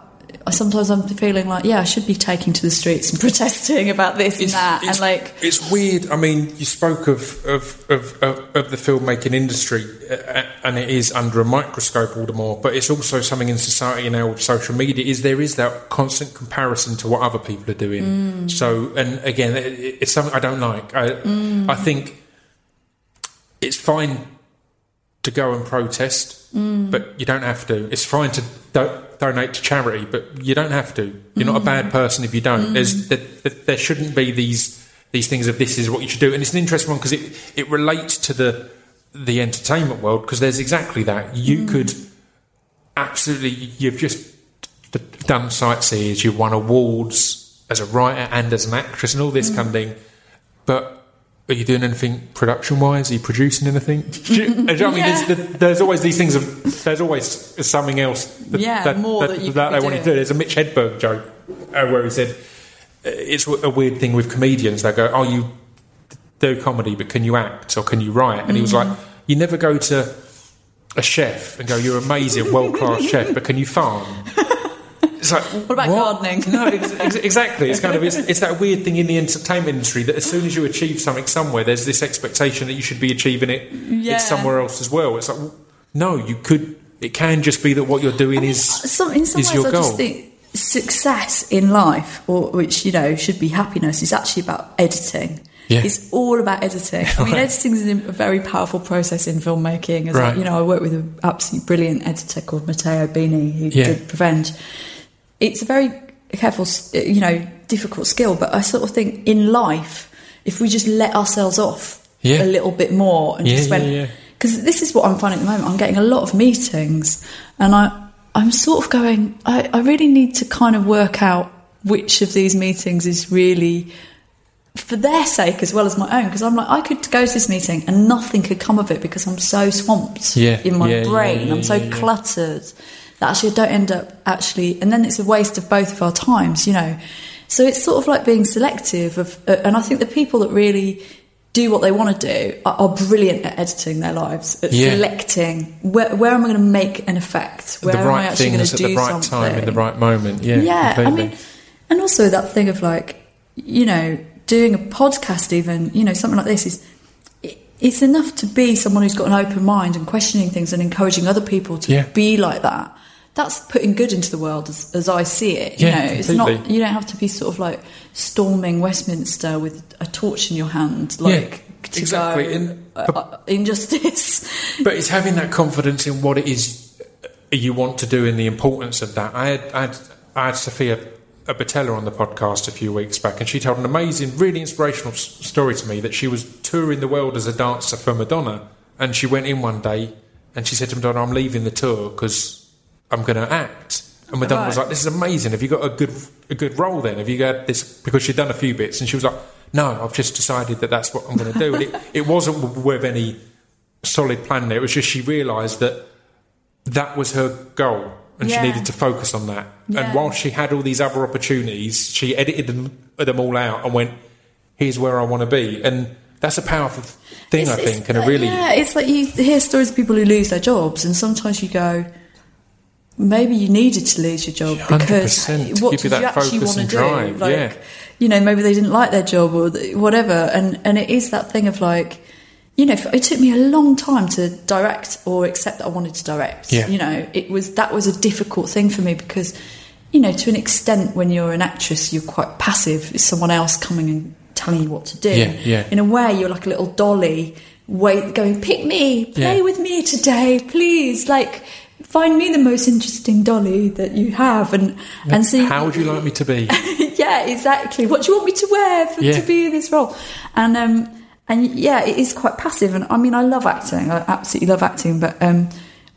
sometimes I'm feeling like, yeah, I should be taking to the streets and protesting about this and that, and like, it's weird. I mean, you spoke of of, of, of, of the filmmaking industry, uh, and it is under a microscope all the more. But it's also something in society now with social media. Is there is that constant comparison to what other people are doing? Mm. So, and again, it, it's something I don't like. I Mm. I think it's fine to go and protest, Mm. but you don't have to. It's fine to do- donate to charity, but you don't have to. You're not a Mm. bad person if you don't. Mm. There's, there, there- there shouldn't be these these things of this is what you should do, and it's an interesting one because it it relates to the the entertainment world because there's exactly that. You mm. could absolutely. You've just done sightseers. You've won awards as a writer and as an actress and all this mm. kind of thing, but. Are you doing anything production wise? Are you producing anything? Do you, do you know I mean? Yeah. There's, there's always these things of there's always something else that, Yeah, more that you could they be want to do. There's a Mitch Hedberg joke uh, where he said uh, it's a weird thing with comedians. They go, "Oh, you do comedy, but can you act or can you write?" And he was like, "You never go to a chef and go, "You're amazing, world class chef, but can you farm?" It's like, What about gardening? No, ex- ex- exactly. It's kind of it's, it's that weird thing in the entertainment industry that as soon as you achieve something somewhere, there's this expectation that you should be achieving it Yeah. it's somewhere else as well. It's like, no, you could. It can just be that what you're doing is uh, some, in some is ways, your I just goal. think success in life, or which you know should be happiness, is actually about editing. Yeah. It's all about editing. I mean, Right. editing is a very powerful process in filmmaking. As Right. I, you know, I work with an absolutely brilliant editor called Matteo Bini who Yeah. did Prevenge. It's a very careful, you know, difficult skill. But I sort of think in life, if we just let ourselves off Yeah. a little bit more and Yeah, just yeah, went, yeah. because this is what I'm finding at the moment. I'm getting a lot of meetings, and I I'm sort of going. I, I really need to kind of work out which of these meetings is really for their sake as well as my own. Because I'm like, I could go to this meeting and nothing could come of it because I'm so swamped Yeah, in my yeah, yeah, brain. yeah, I'm so yeah, yeah. cluttered that actually don't end up actually, and then it's a waste of both of our times, you know. So it's sort of like being selective of, uh, and I think the people that really do what they want to do are, are brilliant at editing their lives, at Yeah. selecting where, where am I going to make an effect, where the am I actually going to at do the right something. time in the right moment. Yeah, Yeah, I mean, and also that thing of like, you know, doing a podcast, even, you know, something like this is. It's enough to be someone who's got an open mind and questioning things and encouraging other people to Yeah. be like that. That's putting good into the world as, as I see it. You Yeah, know, it's not. You don't have to be sort of like storming Westminster with a torch in your hand, like to exactly. go And- uh, uh, injustice. But it's having that confidence in what it is you want to do and the importance of that. I had, I had, I had Sofia Boutella on the podcast a few weeks back, and she told an amazing, really inspirational s- story to me that she was touring the world as a dancer for Madonna, and she went in one day and she said to Madonna, "I'm leaving the tour because I'm going to act." And Madonna was like, "This is amazing. Have you got a good a good role then? Have you got this?" Because she'd done a few bits, and she was like, "No, I've just decided that that's what I'm going to do." And it, it wasn't with any solid plan there. It was just she realised that that was her goal, and Yeah. she needed to focus on that. Yeah. And while she had all these other opportunities, she edited them, them all out and went, "Here's where I want to be." And that's a powerful thing, I It's- it's think, and a really yeah. It's like you hear stories of people who lose their jobs, and sometimes you go, maybe you needed to lose your job 100% because what you did that you actually want to do? Like, yeah. you know, maybe they didn't like their job or whatever, and and it is that thing of like. You know, it took me a long time to direct or accept that I wanted to direct. Yeah. You know, it was that was a difficult thing for me because, you know, to an extent, when you're an actress, you're quite passive. It's someone else coming and telling you what to do. Yeah, yeah. In a way, you're like a little dolly, wait, going, pick me, play Yeah. with me today, please. Like, find me the most interesting dolly that you have, and and so how would you like me to be? yeah, exactly. What do you want me to wear for, Yeah. to be in this role? And um, and yeah, it is quite passive. And I mean, I love acting. I absolutely love acting, but um,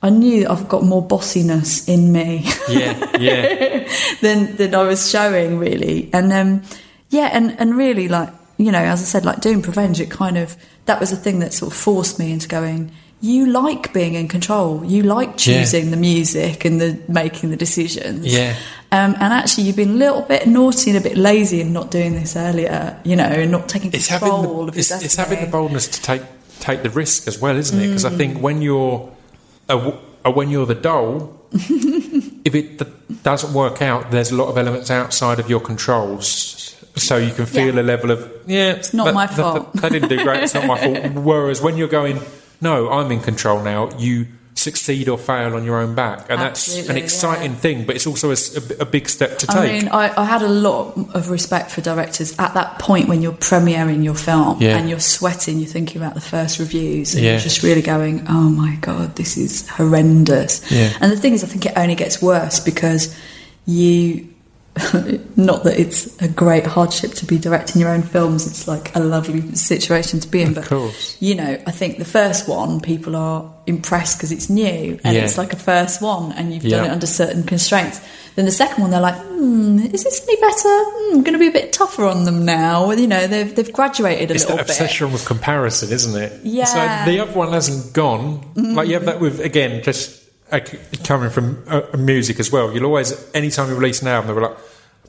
I knew that I've got more bossiness in me. yeah, yeah, than than I was showing really. And um, yeah, and and really like you know, as I said, like doing Prevenge, it kind of that was a thing that sort of forced me into going. You like being in control. You like choosing the music and the making the decisions. Yeah. Um, and actually, you've been a little bit naughty and a bit lazy in not doing this earlier. You know, and not taking it's control having the, of it's, it's having the boldness to take take the risk as well, isn't it? Because I Mm. think when you're a, a- when you're the doll, if it the, doesn't work out, there's a lot of elements outside of your controls. So you can feel Yeah. a level of yeah, it's not my fault. That, didn't do great. It's not my fault. Whereas when you're going, no, I'm in control now. You succeed or fail on your own back, and that's an exciting yeah. thing. But it's also a big step to take. I mean, I, I had a lot of respect for directors at that point when you're premiering your film Yeah. and you're sweating, you're thinking about the first reviews, and Yeah. you're just really going, "Oh my god, this is horrendous." Yeah. And the thing is, I think it only gets worse because you. Not that it's a great hardship to be directing your own films. It's like a lovely situation to be in. Of but course. you know, I think the first one people are impressed because it's new and Yeah. it's like a first one, and you've done it under certain constraints. Then the second one, they're like, hmm, is this any better? Hmm, going to be a bit tougher on them now. You know, they've they've graduated a It's little that bit. obsession with comparison, isn't it? Yeah. So the other one hasn't gone. Like you have that with again, just coming from uh, music as well. You'll always, anytime you release an album, they'll be like,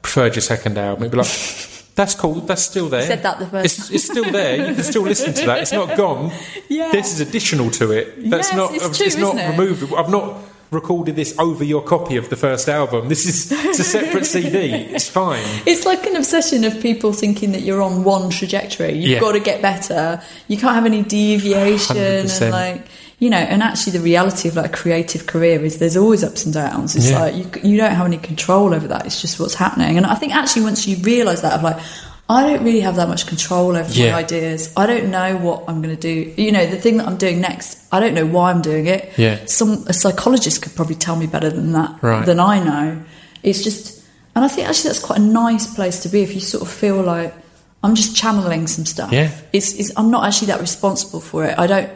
"Preferred your second album." It'll be like, "That's cool. That's still there." Said that the first It's, it's still there. You can still listen to that. It's not gone. Yeah. This is additional to it. That's Yes, not. it's true, not isn't it? removed. I've not recorded this over your copy of the first album. This is it's a separate CD. It's fine. It's like an obsession of people thinking that you're on one trajectory. You've Yeah. got to get better. You can't have any deviation 100%. and like you know. And actually, the reality of like a creative career is there's always ups and downs. It's Yeah. like you you don't have any control over that. It's just what's happening. And I think actually once you realise that, of like. I don't really have that much control over Yeah. my ideas. I don't know what I'm going to do. You know, the thing that I'm doing next, I don't know why I'm doing it. Yeah. Some a psychologist could probably tell me better than that Right. than I know. It's just, and I think actually that's quite a nice place to be if you sort of feel like I'm just channeling some stuff. Yeah. It's, it's I'm not actually that responsible for it. I don't.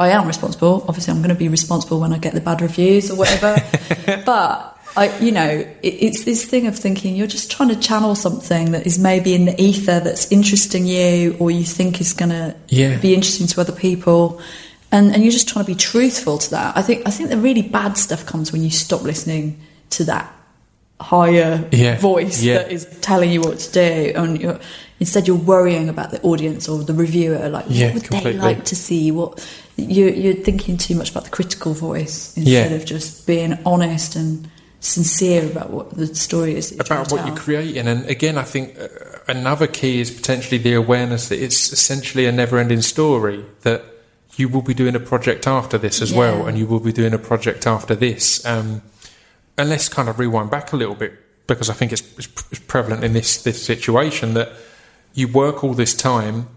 I am responsible. Obviously, I'm going to be responsible when I get the bad reviews or whatever. but I, you know, it, it's this thing of thinking you're just trying to channel something that is maybe in the ether that's interesting you, or you think is going to Yeah. be interesting to other people. And, and you're just trying to be truthful to that. I think I think the really bad stuff comes when you stop listening to that higher Yeah, voice yeah. that is telling you what to do, and you're, instead you're worrying about the audience or the reviewer. Like, what would completely. they like to see? What you're, you're thinking too much about the critical voice instead Yeah. of just being honest and sincere about what the story is. About what you're creating. And again, I think uh, another key is potentially the awareness that it's essentially a never ending story, that you will be doing a project after this as well, and you will be doing a project after this. Um, and let's kind of rewind back a little bit because I think it's, it's it's prevalent in this, this situation that you work all this time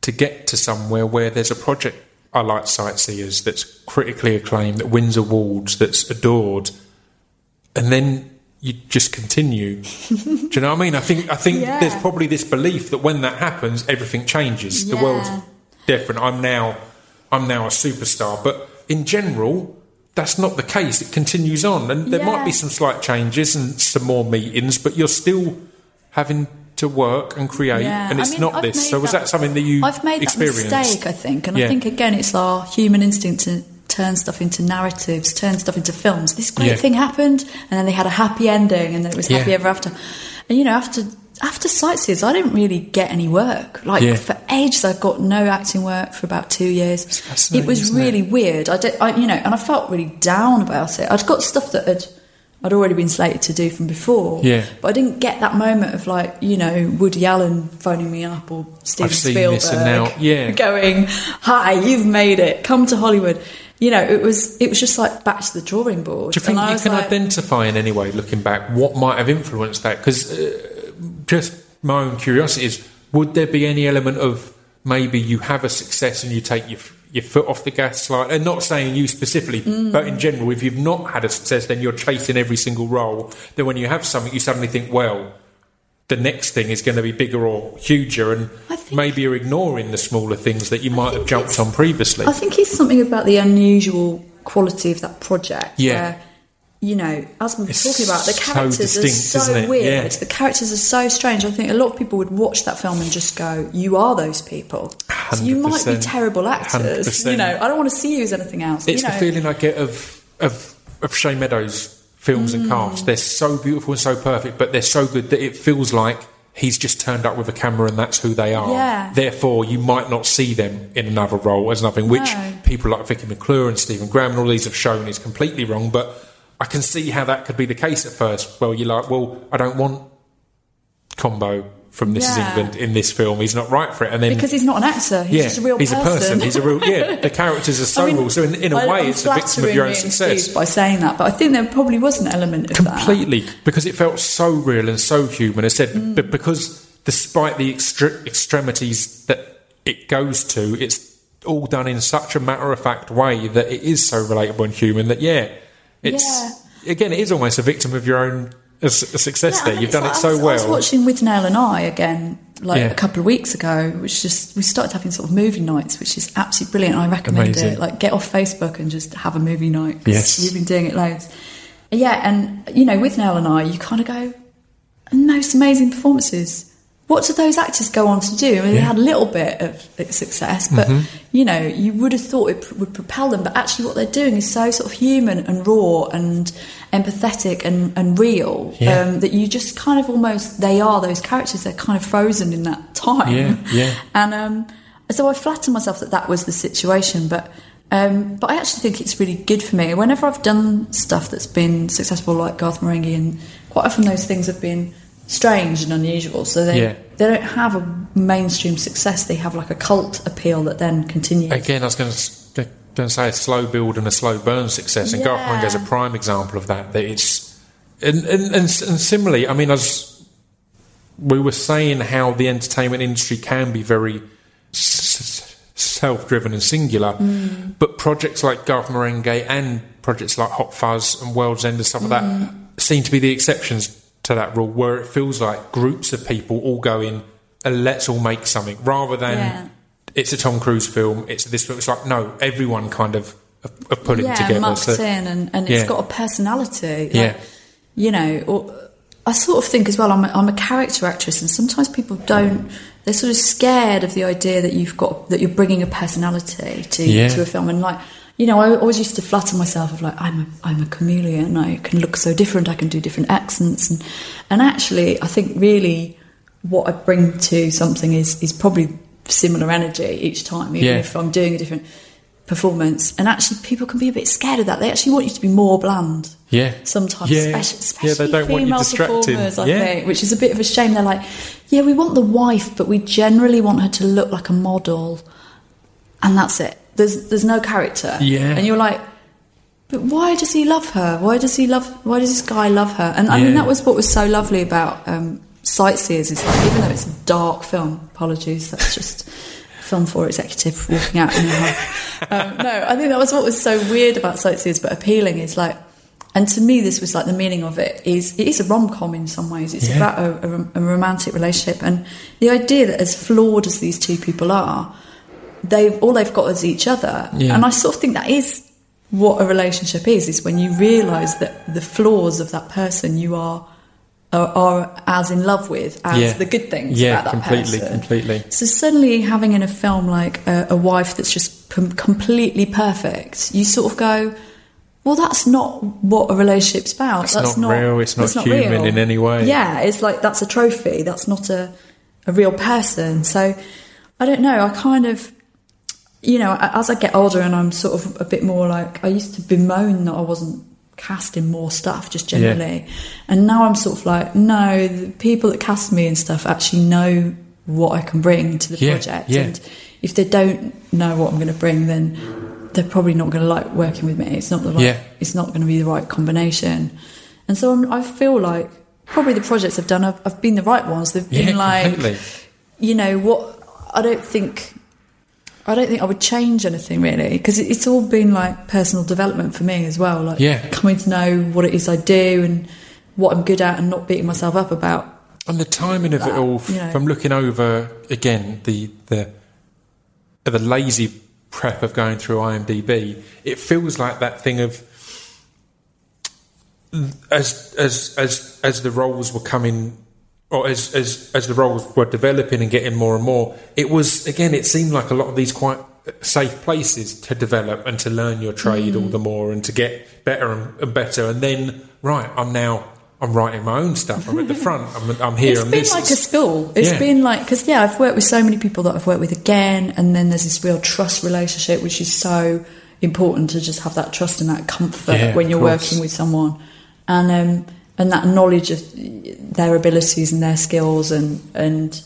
to get to somewhere where there's a project I like sightseers that's critically acclaimed, that wins awards, that's adored, and then you just continue. Do you know what I mean? I think I think Yeah. there's probably this belief that when that happens, everything changes. The world's different. I'm now I'm now a superstar, but in general. That's not the case. It continues on, and there might be some slight changes and some more meetings, but you're still having to work and create, Yeah, and I it's mean, not I've this. So, was that- that something that you I've made experienced? that mistake, I think, and Yeah. I think again it's our human instinct to turn stuff into narratives, turn stuff into films. This great Yeah. thing happened, and then they had a happy ending, and then it was happy ever after. And you know, after after Sightseers, I didn't really get any work. Like Yeah. for ages, I got no acting work for about two years. It was isn't it? really weird. I did, I, you know, and I felt really down about it. I'd got stuff that had. I'd already been slated to do from before, Yeah. but I didn't get that moment of like you know Woody Allen phoning me up or Steven I've seen Spielberg this and now- yeah. going, "Hi, you've made it. Come to Hollywood." You know, it was it was just like back to the drawing board. Do you think you can like, identify in any way, looking back, what might have influenced that? Because uh, just my own curiosity is, would there be any element of maybe you have a success and you take your your foot off the gas slightly? And not saying you specifically, Mm. but in general, if you've not had a success, then you're chasing every single role. Then when you have something, you suddenly think, well. The next thing is going to be bigger or huger, and think- maybe you're ignoring the smaller things that you might have jumped on previously. I think it's something about the unusual quality of that project. Yeah. Where, you know, as we were It's talking about, the so characters distinct, are so weird. Yeah. The characters are so strange. I think a lot of people would watch that film and just go, "You are those people." So you might be terrible actors. 100%. You know, I don't want to see you as anything else. It's you know, the feeling I get of of of Shane Meadows films and Mm. cast. They're so beautiful and so perfect, but they're so good that it feels like he's just turned up with a camera and that's who they are. Yeah. Therefore, you might not see them in another role as nothing, which No. people like Vicky McClure and Stephen Graham and all these have shown is completely wrong. But I can see how that could be the case at first. Well, you're like, well, I don't want Combo from This Yeah. Is England in this film. He's not right for it. And then because he's not an actor. He's yeah, just a real he's person. a person. He's a real yeah. The characters are so I mean, real. So in, in a I- way, I'm it's a victim of your own success. By saying that, but I think there probably was an element of that. completely because it felt so real and so human. I said, Mm. but because despite the extre- extremities that it goes to, it's all done in such a matter of fact way that it is so relatable and human. That yeah, it's again, it is almost a victim of your own a, success. Yeah, there, you've done like- it so I was, well. I was watching with Nell and I again, like Yeah. a couple of weeks ago, which just we started having sort of movie nights, which is absolutely brilliant. I recommend Amazing. it. Like, get off Facebook and just have a movie night. Yes. we've been doing it loads. Yeah, and you know, with Nell and I, you kind of go, most amazing performances. What do those actors go on to do? I mean, they had a little bit of success, but Mm-hmm. you know, you would have thought it would propel them. But actually, what they're doing is so sort of human and raw and empathetic and, and real Yeah. um, that you just kind of almost they are those characters. They're kind of frozen in that time. Yeah, yeah. And um, so I flatter myself that that was the situation, but. Um, but I actually think it's really good for me. Whenever I've done stuff that's been successful, like Garth Marenghi, and quite often those things have been strange and unusual. So they Yeah. they don't have a mainstream success. They have like a cult appeal that then continues. Again, I was going to, to say a slow build and a slow burn success, and Yeah. Marenghi is a prime example of that. That it's and and, and, and similarly, I mean, as we were saying, how the entertainment industry can be very self-driven and singular, Mm. but projects like Garth Marenghi and projects like Hot Fuzz and World's End and stuff like Mm. that seem to be the exceptions to that rule, where it feels like groups of people all going, uh, "Let's all make something," rather than Yeah. It's a Tom Cruise film. It's this film. It's like no, everyone kind of put it yeah, together. mucked so- in, and, and Yeah. it's got a personality. Like, Yeah. you know, or, I sort of think as well. I'm a, I'm a character actress, and sometimes people don't. They're sort of scared of the idea that you've got that you're bringing a personality to Yeah. to a film, and like. You know, I always used to flatter myself of like I'm a I'm a chameleon. I can look so different. I can do different accents, and and actually, I think really what I bring to something is is probably similar energy each time, even Yeah. if I'm doing a different performance. And actually, people can be a bit scared of that. They actually want you to be more bland. Yeah. Sometimes, Yeah. especially, especially Yeah, they don't want you female distracted. performers, I Yeah. think, which is a bit of a shame. They're like, yeah, we want the wife, but we generally want her to look like a model, and that's it. There's there's no character. Yeah. and you're like. But why does he love her? Why does he love? Why does this guy love her? And I mean, that was what was so lovely about um, Sightseers. Is like, even though it's a dark film, apologies, that's just film for executive walking out in a. Um, no, I think that was what was so weird about Sightseers, but appealing is like, and to me, this was like the meaning of it is it is a rom com in some ways. It's Yeah. about a, a, a romantic relationship, and the idea that as flawed as these two people are, they've all they've got is each other, Yeah. and I sort of think that is what a relationship is. Is when you realise that the flaws of that person you are. Are, are as in love with as Yeah. the good things Yeah, about that completely, person. completely. So suddenly, having in a film like a, a wife that's just com- completely perfect, you sort of go, "Well, that's not what a relationship's about. It's that's not real, it's not human real." in any way. Yeah, it's like that's a trophy. That's not a a real person. So I don't know. I kind of, you know, as I get older and I'm sort of a bit more like I used to bemoan that I wasn't cast in more stuff just Yeah. generally and now i'm sort of like no the people that cast me and stuff actually know what i can bring to the Yeah, project yeah. and if they don't know what i'm going to bring then they're probably not going to like working with me it's not the right Yeah. it's not going to be the right combination and so I'm, i feel like probably the projects i've done have, have been the right ones they've been Yeah, like completely. you know what i don't think I don't think I would change anything really because it's all been like personal development for me as well. Like Yeah. coming to know what it is I do and what I'm good at, and not beating myself up about. And the timing of it all, you know. from looking over again the the the lazy prep of going through IMDb, it feels like that thing of as as as as the roles were coming, or as as as the roles were developing and getting more and more, it was again. It seemed like a lot of these quite safe places to develop and to learn your trade Mm. all the more and to get better and, and better. And then, right, I'm now. I'm writing my own stuff. I'm at the front. I'm, I'm here. It's and been this like a school. It's Yeah. been like because yeah, I've worked with so many people that I've worked with again, and then there's this real trust relationship, which is so important to just have that trust and that comfort Yeah, when you're working with someone, and um, and that knowledge of their abilities and their skills and and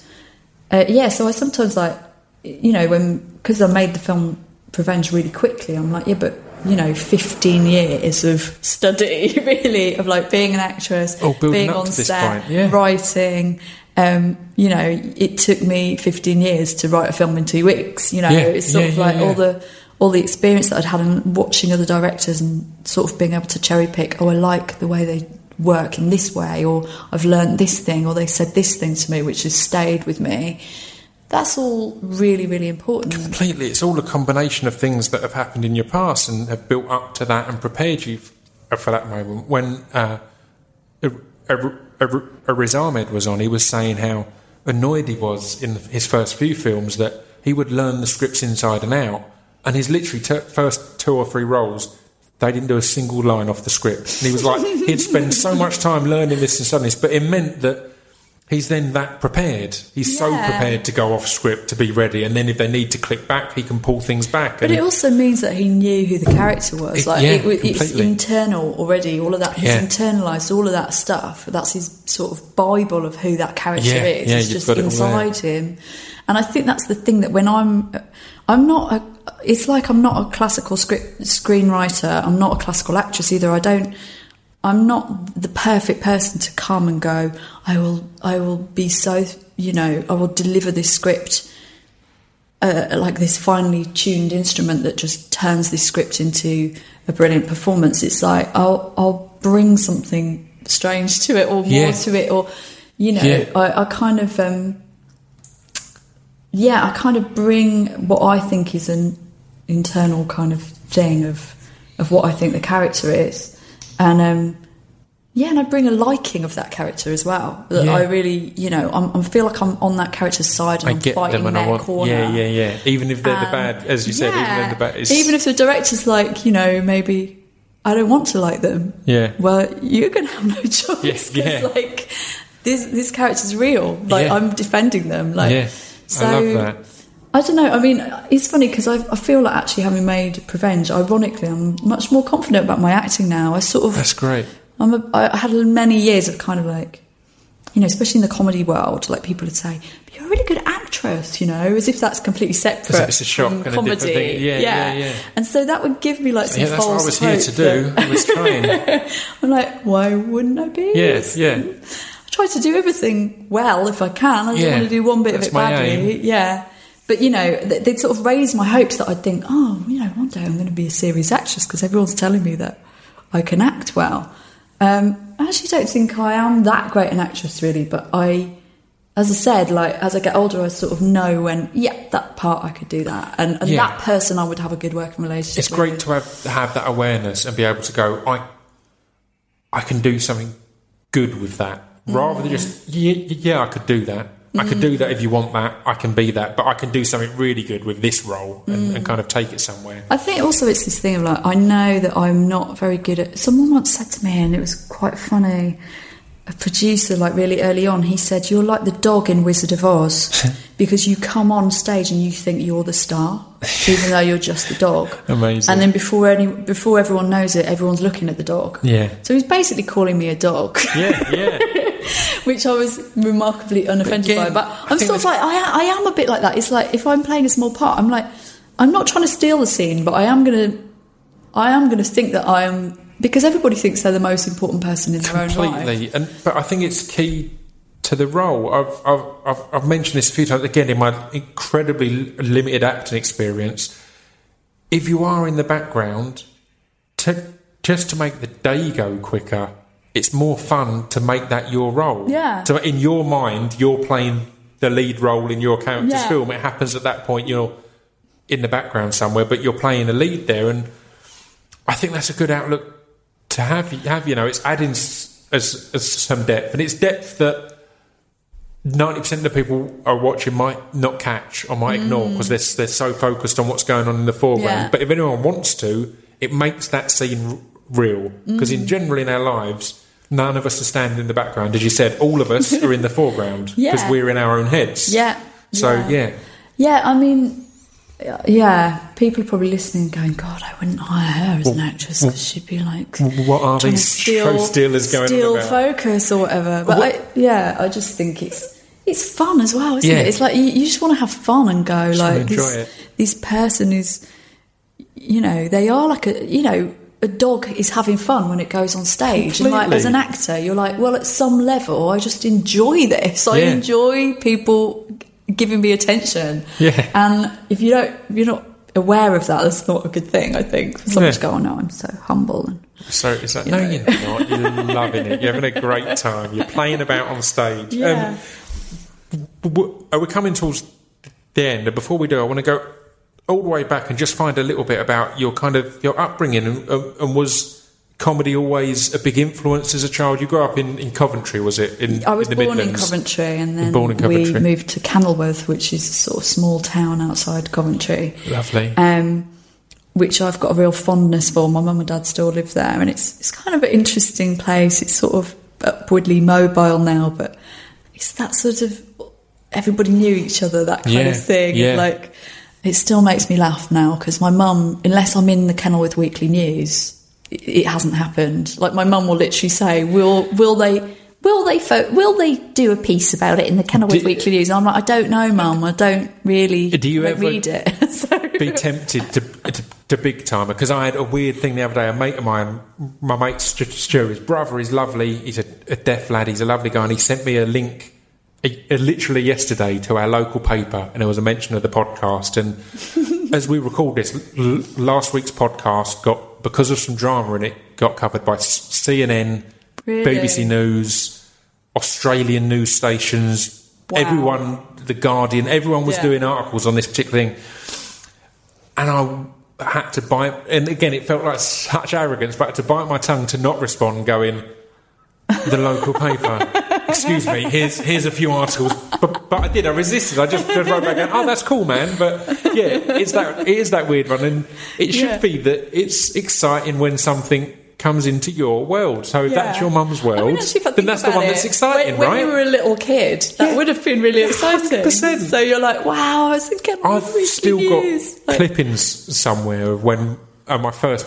uh, yeah. So I sometimes like you know when because I made the film Prevenge really quickly. I'm like yeah, but you know, 15 years of study, really, of like being an actress, Oh, being on set, yeah. writing. Um, you know, it took me 15 years to write a film in two weeks. You know, Yeah, it's sort yeah, of like all the all the experience that I'd had in watching other directors and sort of being able to cherry pick. Oh, I like the way they work in this way, or I've learned this thing, or they said this thing to me, which has stayed with me. That's all really, really important. completely. It's all a combination of things that have happened in your past and have built up to that and prepared you uh, for that moment. When uh, Ar- Ar- Ar- Riz Ahmed was on, he was saying how annoyed he was in his first few films that he would learn the scripts inside and out, and his literally t- first two or three roles. They didn't do a single line off the script. And he was like, he'd spend so much time learning this and studying this, but it meant that he's then that prepared. He's so prepared to go off script to be ready, and then if they need to click back, he can pull things back. But it also means that he knew who the character was. It- Like yeah, it, was- it's completely. internal already. All of that he's Yeah. internalized all of that stuff. That's his sort of bible of who that character Yeah, is. yeah, it's just it inside him. And I think that's the thing that when I'm, I'm not. A, it's like I'm not a classical script screenwriter. I'm not a classical actress either. I don't. I'm not the perfect person to come and go. I will. I will be so. You know. I will deliver this script uh, like this finely tuned instrument that just turns this script into a brilliant performance. It's like I'll I'll bring something strange to it or more Yeah. to it, or you know, Yeah. I, I kind of um, yeah, I kind of bring what I think is an internal kind of thing of of what I think the character is, and um, yeah, and I bring a liking of that character as well. That Yeah. I really, you know, I'm, I feel like I'm on that character's side and I I'm get fighting them, their want. corner. Yeah, yeah, yeah. Even if they're the bad, as you said, even yeah. if the bad is. Even if the director's like, you know, maybe I don't want to like them. Yeah. Well, you're to have no choice. Yes, yeah. Like this, this character's real. Like Yeah. I'm defending them. Like yeah, so. I love that. I don't know. I mean, it's funny because I, I feel like actually having made Prevenge, ironically, I'm much more confident about my acting now. I sort of That's great. I'm a, I had many years of kind of like, you know, especially in the comedy world, like people would say, "You're a really good actress," you know, as if that's completely separate. it's a shock from and a different comedy. thing. Yeah, yeah, yeah. And so that would give me like some Yeah, that's what I was here to do. that- I was trying. I'm like, why wouldn't I be? Yeah, yeah. Mm. I try to do everything well if I can. I don't want to do one bit of it badly. aim. Yeah. But you know, they'd sort of raise my hopes that I'd think, oh, you know, one day I'm going to be a serious actress because everyone's telling me that I can act well. Um, I actually don't think I am that great an actress, really. But I, as I said, like as I get older, I sort of know when, yeah, that part I could do that, and, and Yeah. that person I would have a good working relationship. It's great to have have that awareness and be able to go. I I can do something good with that, rather than just yeah, yeah, I could do that. I could do that if you want that. I can be that, but I can do something really good with this role and, and kind of take it somewhere. I think also it's this thing of like I know that I'm not very good at. Someone once said to me, and it was quite funny. A producer, like really early on, he said, "You're like the dog in Wizard of Oz because you come on stage and you think you're the star, even though you're just the dog." Amazing. And then before any, before everyone knows it, everyone's looking at the dog. Yeah. So he's basically calling me a dog, Yeah, yeah. which I was remarkably unoffended again, by. But I'm sort of like, I, I am a bit like that. It's like if I'm playing a small part, I'm like, I'm not trying to steal the scene, but I am going to, I am going to think that I am because everybody thinks they're the most important person in their own life. completely. And but I think it's key to the role. I've, I've I've I've mentioned this a few times again in my incredibly limited acting experience. If you are in the background, to just to make the day go quicker, it's more fun to make that your role. Yeah. So in your mind, you're playing the lead role in your character's Yeah. film. It happens at that point you're in the background somewhere, but you're playing the lead there, and I think that's a good outlook to have. Have you know, it's adding as, as some depth, and it's depth that ninety percent of the people are watching might not catch or might ignore because they're they're so focused on what's going on in the foreground. Mm. Yeah. But if anyone wants to, it makes that scene r- real because Mm. in general in our lives. None of us are standing in the background, as you said. All of us are in the foreground because Yeah. we're in our own heads. Yeah. So yeah, Yeah, I mean, yeah, people are probably listening, going, "God, I wouldn't hire her as an actress because she'd be like." What are these steal, show stealers going steal on about? focus or whatever. But What- I, yeah, I just think it's it's fun as well, isn't Yeah. it? It's like you, you just want to have fun and go wanna like this, this person is, you know, they are like a you know. A dog is having fun when it goes on stage, and like as an actor, you're like, well, at some level, I just enjoy this. I Yeah. enjoy people giving me attention. Yeah. And if you don't, if you're not aware of that, that's not a good thing. I think for someone Yeah. to go, "Oh no, I'm so humble," and So it's like, no, you're not. You're loving it. You're having a great time. You're playing about on stage. yeah. Um, are we coming towards the end? And before we do, I want to go all the way back and just find a little bit about your kind of your upbringing and, and was comedy always a big influence as a child? You grew up in, in Coventry, was it? In, I was in born in Coventry, and then in we moved to Kenilworth, which is a sort of small town outside Coventry, Lovely. um, which I've got a real fondness for. My mum and dad still live there, and it's it's kind of an interesting place. It's sort of upwardly mobile now, but it's that sort of everybody knew each other, that kind Yeah, of thing. yeah. Like it still makes me laugh now because my mum, unless I'm in the Kenilworth Weekly News, it, it hasn't happened. Like my mum will literally say, "Will will they?" Will they fo- will they do a piece about it in the Kenilworth Weekly News? And I'm like, I don't know, Mum. I don't really Do you ever read it. so, be tempted to, to, to big timer because I had a weird thing the other day. A mate of mine, my mate Stu, Stu his brother is lovely. He's a, a deaf lad. He's a lovely guy, and he sent me a link. Literally yesterday to our local paper, and there was a mention of the podcast. And as we record this, l- last week's podcast got because of some drama in it, got covered by S- CNN, Really? BBC News, Australian news stations, Wow. everyone, The Guardian, everyone was Yeah. doing articles on this particular thing. And I had to bite, and again, it felt like such arrogance, but I had to bite my tongue to not respond, going, the local paper. Excuse me. Here's here's a few articles, but, but I did. I resisted. I just, wrote back, going, "Oh, that's cool, man." But yeah, it's that it is that weird one, and it should Yeah. be that it's exciting when something comes into your world. So if that's your mum's world, I mean, actually, then that's the one it, that's exciting, when, right? When you were a little kid, that Yeah. would have been really exciting. 100%. So you're like, wow, I thinking, I've still got Like, clippings somewhere of when uh, my first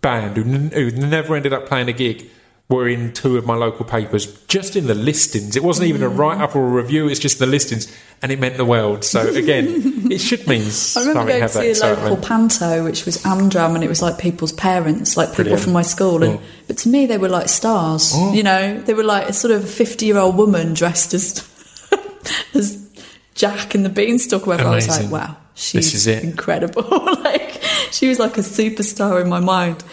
band, who, n- who never ended up playing a gig, were in two of my local papers, just in the listings. It wasn't even a Mm. write up or a review, it's just the listings, and it meant the world. So again, it should mean I remember going to see a local panto, which was Amdram, and it was like people's parents, like people Brilliant. from my school. And Oh. but to me, they were like stars. Oh. You know, they were like a sort of a fifty-year-old woman dressed as as Jack and the Beanstalk. Whatever. I was like, wow, she's incredible. like she was like a superstar in my mind.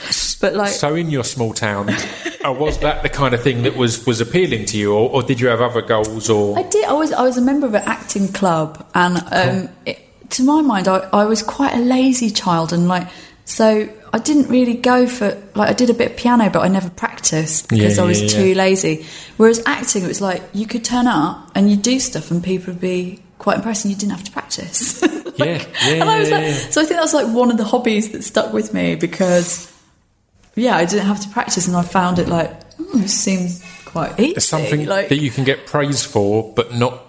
But like, So in your small town, uh, was that the kind of thing that was, was appealing to you, or, or did you have other goals? Or I did. I was. I was a member of an acting club, and um, it, to my mind, I, I was quite a lazy child, and like so. I didn't really go for like I did a bit of piano, but I never practiced because Yeah, I was yeah, too yeah. lazy. Whereas acting, it was like you could turn up and you'd do stuff, and people would be quite impressed, and you didn't have to practice. Yeah, yeah, and I was yeah, like, yeah. so I think that's like one of the hobbies that stuck with me because, yeah, I didn't have to practice, and I found it like this seems quite easy. It's something like, that you can get praise for, but not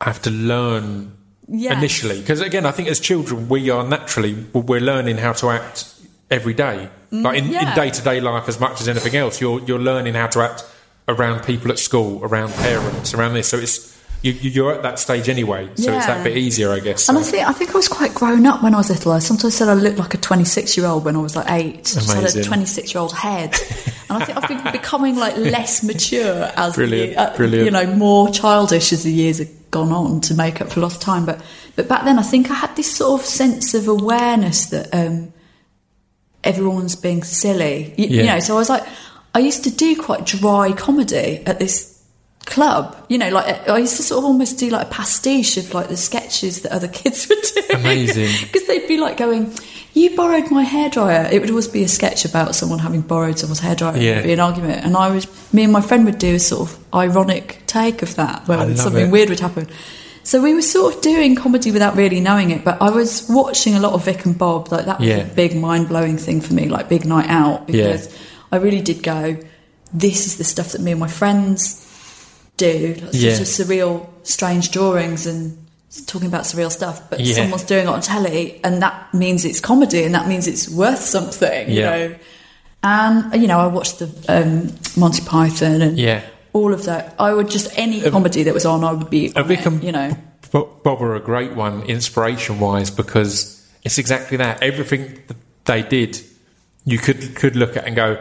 have to learn Yes. initially. Because again, I think as children, we are naturally we're learning how to act every day, like in Mm, yeah. day to day life as much as anything else. You're you're learning how to act around people at school, around parents, around this. So it's you, you're at that stage anyway. So it's that bit easier, I guess. And I think I think I was quite grown up when I was little. I sometimes said I looked like a 26 year old when I was like eight. Just had Amazing. a 26 year old head, and I think I've been becoming like less mature as Brilliant, the, uh, brilliant. you know more childish as the years have gone on to make up for lost time. But but back then I think I had this sort of sense of awareness that um, everyone's being silly. You, you know, so I was like, I used to do quite dry comedy at this club. You know, like I used to sort of almost do like a pastiche of like the sketches that other kids were doing. Amazing. Because they'd be like going, "You borrowed my hairdryer." It would always be a sketch about someone having borrowed someone's hairdryer. Yeah. It'd be an argument, and I was me and my friend would do a sort of ironic take of that, where something it. weird would happen. So we were sort of doing comedy without really knowing it, but I was watching a lot of Vic and Bob. Like that was Yeah. a big mind blowing thing for me, like big night out, Yeah. because I really did go. This is the stuff that me and my friends do, like Yeah. sort of surreal, strange drawings and talking about surreal stuff, but Yeah. someone's doing it on telly, and that means it's comedy, and that means it's worth something. You know, and you know, I watched the um, Monty Python and Yeah. all of that. I would just any comedy that was on, I would be. Uh, it, and you know, Bo- Bob are a great one, inspiration wise, because it's exactly that. Everything that they did, you could could look at and go,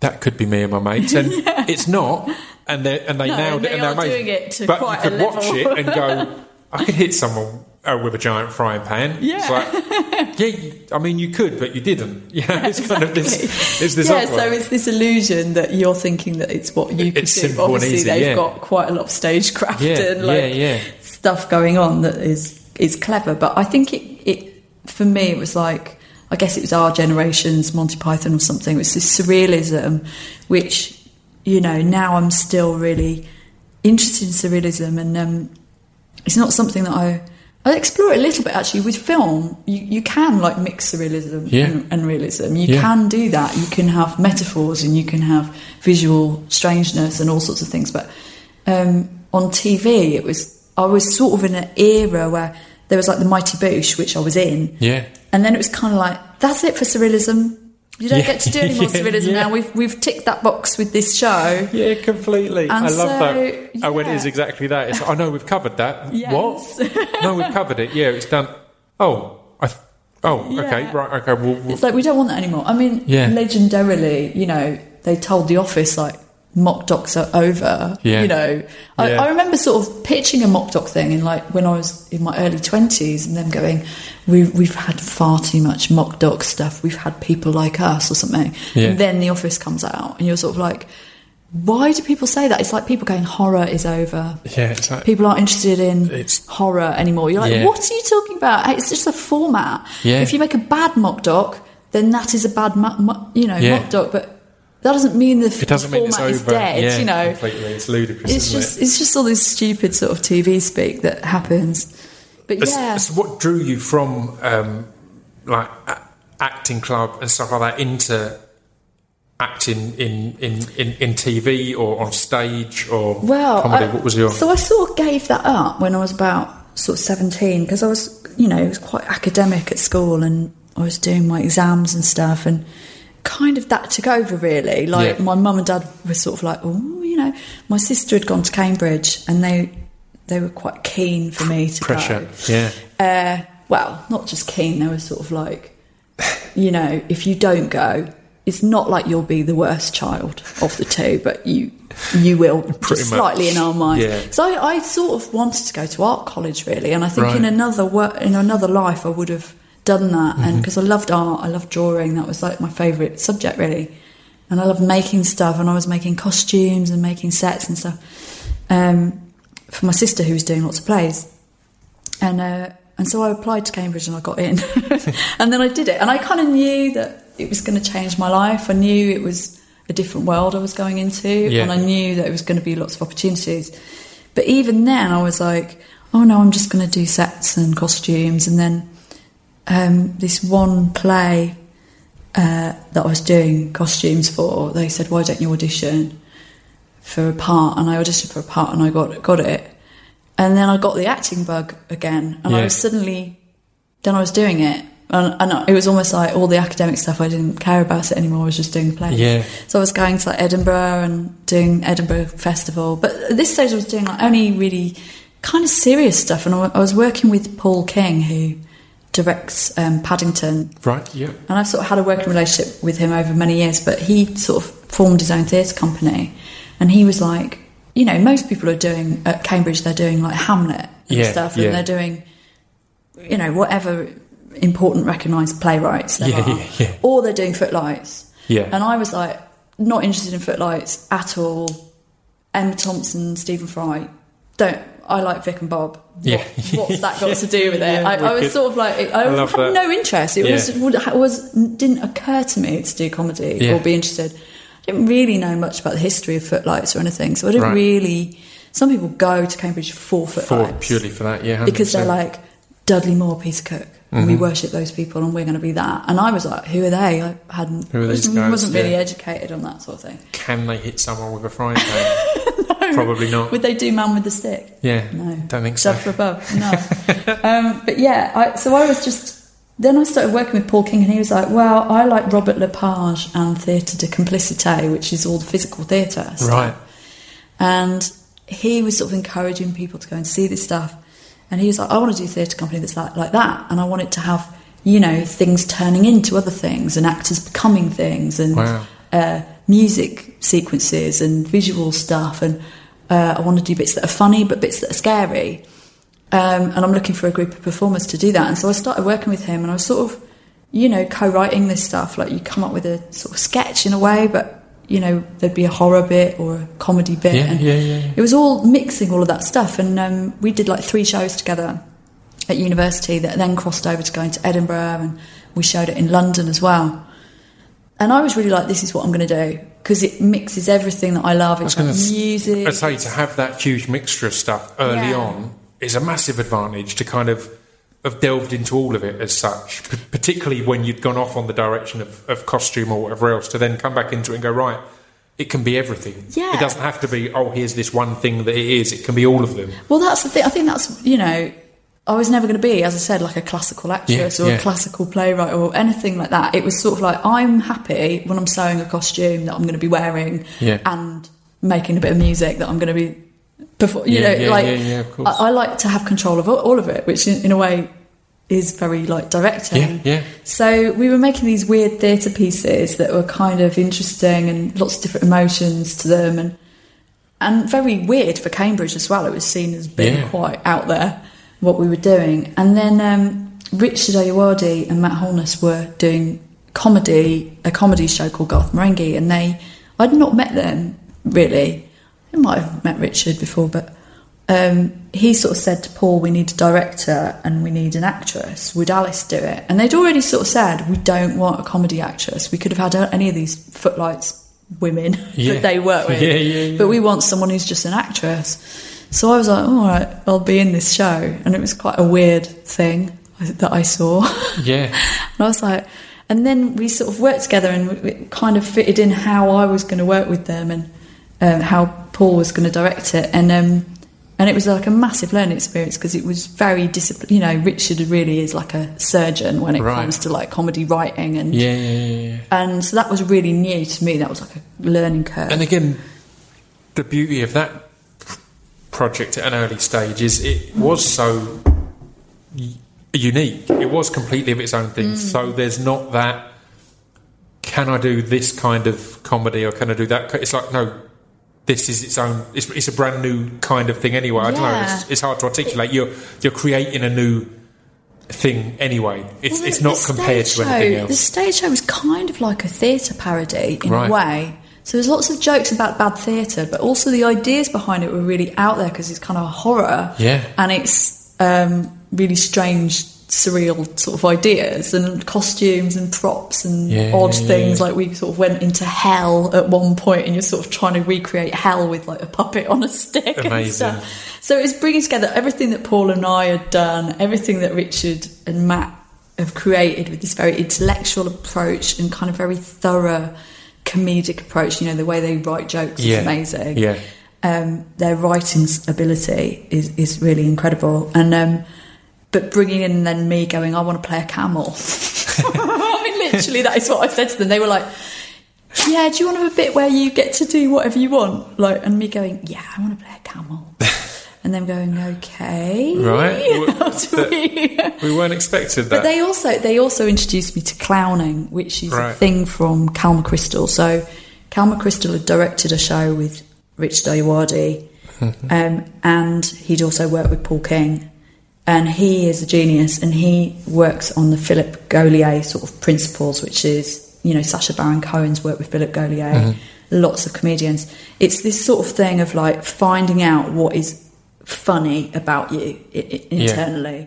"That could be me and my mates," and it's not. And they and they No, nailed they it, and they're amazing. doing it to but quite you a could watch it and go, "I could hit someone." Uh, with a giant frying pan, Yeah. It's like, yeah. I mean, you could, but you didn't. Yeah, it's kind of this. It's this. yeah. So it's this illusion that you're thinking that it's what you could It's do. and Obviously, easy, they've yeah. got quite a lot of stagecraft Yeah, and like yeah, yeah. stuff going on that is is clever. But I think it, it for me it was like I guess it was our generation's Monty Python or something. It was this surrealism, which you know now I'm still really interested in surrealism, and um, it's not something that I. I explore it a little bit actually with film. You you can like mix surrealism Yeah. and, and realism. You Yeah. can do that. You can have metaphors and you can have visual strangeness and all sorts of things. But um, on TV, it was I was sort of in an era where there was like the Mighty Boosh, which I was in, yeah, and then it was kind of like that's it for surrealism. You don't Yeah. get to do any more Yeah, surrealism yeah. now. We've we've ticked that box with this show. Yeah, completely. And I love so, that. Oh, when it exactly that. It's, I know we've covered that. Yes. What? no, we've covered it. Yeah, it's done. Oh, I. Oh, okay, right, okay. Well, well It's like we don't want that anymore. I mean, Yeah. legendarily, you know, they told the office like mock docs are over. Yeah. You know, I, Yeah. I remember sort of pitching a mock doc thing in like when I was in my early twenties, and them going, "We we've had far too much mock doc stuff. We've had people like us or something." Yeah. And then the office comes out, and you're sort of like. Why do people say that? It's like people going, horror is over. yeah, it's like, People aren't interested in It's- horror anymore. You're like, Yeah. what are you talking about? It's just a format. Yeah. If you make a bad mock doc, then that is a bad, mo- mo- you know, Yeah. mock doc. But that doesn't mean the, it doesn't the mean it's over. dead. yeah, you know, completely. It's ludicrous. it's just it? it's just all this stupid sort of TV speak that happens. But yeah, it's what drew you from um, like acting club and stuff like that into acting in, in, in, in TV or on stage or well, comedy? I- what was your? so I sort of gave that up when I was about sort of seventeen because I was, you know, it was quite academic at school and I was doing my exams and stuff and. Kind of that took over really. Like Yeah. my mum and dad were sort of like, oh, you know, my sister had gone to Cambridge and they they were quite keen for me to Pressure, go. yeah. Uh, well, not just keen. They were sort of like, you know, if you don't go, it's not like you'll be the worst child of the two, but you you will slightly in our minds. yeah. So I, I sort of wanted to go to art college really, and I think Right. in another in another life I would have done that, and Mm-hmm. because I loved art, I loved drawing. That was like my favourite subject really, and I loved making stuff, and I was making costumes and making sets and stuff. Um, for my sister who was doing lots of plays, and uh, and so I applied to Cambridge and I got in, and then I did it, and I kind of knew that it was going to change my life. I knew it was a different world I was going into, Yeah. and I knew that it was going to be lots of opportunities. But even then, I was like, oh no, I'm just going to do sets and costumes, and then um, this one play uh, that I was doing costumes for, they said, why don't you audition for a part? And I auditioned for a part, and I got got it. And then I got the acting bug again, and I was suddenly, then I was doing it. And, and it was almost like all the academic stuff, I didn't care about it anymore, I was just doing the play. Yeah. So I was going to like Edinburgh and doing Edinburgh Festival. But at this stage, I was doing like only really kind of serious stuff. And I, I was working with Paul King, who directs um, Paddington. Right, yeah. And I've sort of had a working relationship with him over many years, but he sort of formed his own theatre company. And he was like, you know, most people are doing at Cambridge, they're doing like Hamlet and Yeah, stuff, yeah. and they're doing, you know, whatever important recognised playwrights there Yeah, are. yeah, yeah. Or they're doing footlights. Yeah. And I was like, not interested in footlights at all. Emma Thompson, Stephen Fry, don't. I like Vic and Bob. What- Yeah. what's that got to do with it? Yeah, I, I was sort of like, I, I had that. no interest. It Yeah. was would, was didn't occur to me to do comedy Yeah. or be interested. I didn't really know much about the history of footlights or anything, so I didn't Right. really. Some people go to Cambridge for For footlights purely for that, yeah. 100%. because they're like Dudley Moore, Peter Cook, and Mm-hmm. we worship those people, and we're going to be that. And I was like, who are they? I hadn't, Who are these wasn't, guys? wasn't really Yeah. educated on that sort of thing. can they hit someone with a frying pan? Probably not. Would they do Man with the Stick? Yeah. No. Don't think so. For above. No. um, but yeah, I, so I was just. Then I started working with Paul King, and he was like, "Well, I like Robert Lepage and Theatre de Complicité, which is all the physical theatre stuff." Right. And he was sort of encouraging people to go and see this stuff. And he was like, I want to do a theatre company that's like, like that. And I want it to have, you know, things turning into other things and actors becoming things and Wow. uh, music sequences and visual stuff. And uh, I want to do bits that are funny but bits that are scary. Um, and I'm looking for a group of performers to do that. And so I started working with him and I was sort of, you know, co writing this stuff. Like you come up with a sort of sketch in a way, but, you know, there'd be a horror bit or a comedy bit. Yeah, and yeah, yeah, yeah. It was all mixing all of that stuff. And um, we did like three shows together at university that then crossed over to going to Edinburgh and we showed it in London as well. And I was really like, this is what I'm going to do because it mixes everything that I love. It's I like music. I'd say to have that huge mixture of stuff early Yeah. on is a massive advantage to kind of have delved into all of it as such, p- particularly when you'd gone off on the direction of, of costume or whatever else, to then come back into it and go, right, it can be everything. Yeah. It doesn't have to be, oh, here's this one thing that it is. It can be all of them. Well, that's the thing. I think that's you know, I was never going to be, as I said, like a classical actress Yeah, or yeah. a classical playwright or anything like that. It was sort of like I'm happy when I'm sewing a costume that I'm going to be wearing Yeah. and making a bit of music that I'm going to be before. You Yeah, know, yeah, like yeah, yeah, of course. I, I like to have control of all, all of it, which in, in a way is very like directing. Yeah. So we were making these weird theatre pieces that were kind of interesting and lots of different emotions to them and and very weird for Cambridge as well. It was seen as being quite out there what we were doing. And then um, Richard Ayoade and Matt Holness were doing comedy, a comedy show called Garth Marenghi, and they I'd not met them really. I might have met Richard before, but um, he sort of said to Paul, "We need a director and we need an actress. Would Alice do it?" And they'd already sort of said, "We don't want a comedy actress. We could have had any of these footlights women Yeah. that they work with, Yeah, yeah, but we want someone who's just an actress." So I was like, "All right, I'll be in this show," and it was quite a weird thing that I saw. Yeah. And I was like, and then we sort of worked together and it kind of fitted in how I was going to work with them and um, how Paul was going to direct it. And um, and it was like a massive learning experience because it was very disciplined. You know, Richard really is like a surgeon when it Right. comes to like comedy writing and Yeah, yeah, yeah, yeah. and so that was really new to me. That was like a learning curve. And again, the beauty of that project at an early stage is it was so unique. It was completely of its own thing. Mm. So there's not that. Can I do this kind of comedy or can I do that? It's like no. This is its own. It's, it's a brand new kind of thing anyway. I don't know. It's, it's hard to articulate. You're you're creating a new thing anyway. It's Well, it's not compared stage to anything else. The stage show was kind of like a theatre parody in Right. a way. So there's lots of jokes about bad theatre, but also the ideas behind it were really out there because it's kind of horror. Yeah. And it's um, really strange, surreal sort of ideas and costumes and props and Yeah, odd yeah, things. yeah. Like we sort of went into hell at one point and you're sort of trying to recreate hell with like a puppet on a stick and stuff. So it's bringing together everything that Paul and I had done, everything that Richard and Matt have created with this very intellectual approach and kind of very thorough comedic approach. You know, the way they write jokes Yeah. is amazing. Yeah. Um, their writing ability is, is really incredible. And um, but bringing in then me going, I want to play a camel. I mean, literally, that is what I said to them. They were like, "Yeah, do you want to have a bit where you get to do whatever you want?" Like, and me going, "Yeah, I want to play a camel." And them going, okay, Right. How do we? We weren't expected that. But they also they also introduced me to clowning, which is a thing from Cal McCrystal. So Cal McCrystal had directed a show with Rich Ayoade, um, and he'd also worked with Paul King. And he is a genius, and he works on the Philippe Gaulier sort of principles, which is you know Sacha Baron Cohen's work with Philippe Gaulier, lots of comedians. It's this sort of thing of like finding out what is funny about you i- i- internally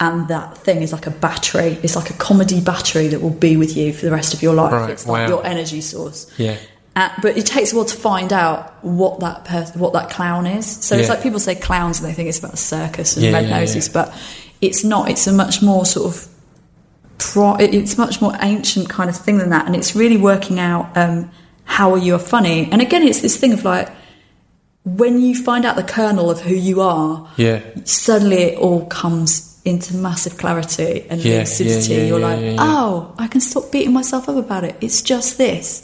and that thing is like a battery. It's like a comedy battery that will be with you for the rest of your life. Right, It's like wow. your energy source. Yeah. Uh, but it takes a while to find out what that person, what that clown is. So it's like people say clowns and they think it's about a circus and Yeah, red noses, yeah. but it's not. It's a much more sort of pro. It's much more ancient kind of thing than that, and it's really working out um, how are you are funny. And again, it's this thing of like when you find out the kernel of who you are, Yeah. suddenly it all comes into massive clarity and Yeah, lucidity. yeah, yeah, You're like, oh, I can stop beating myself up about it. It's just this.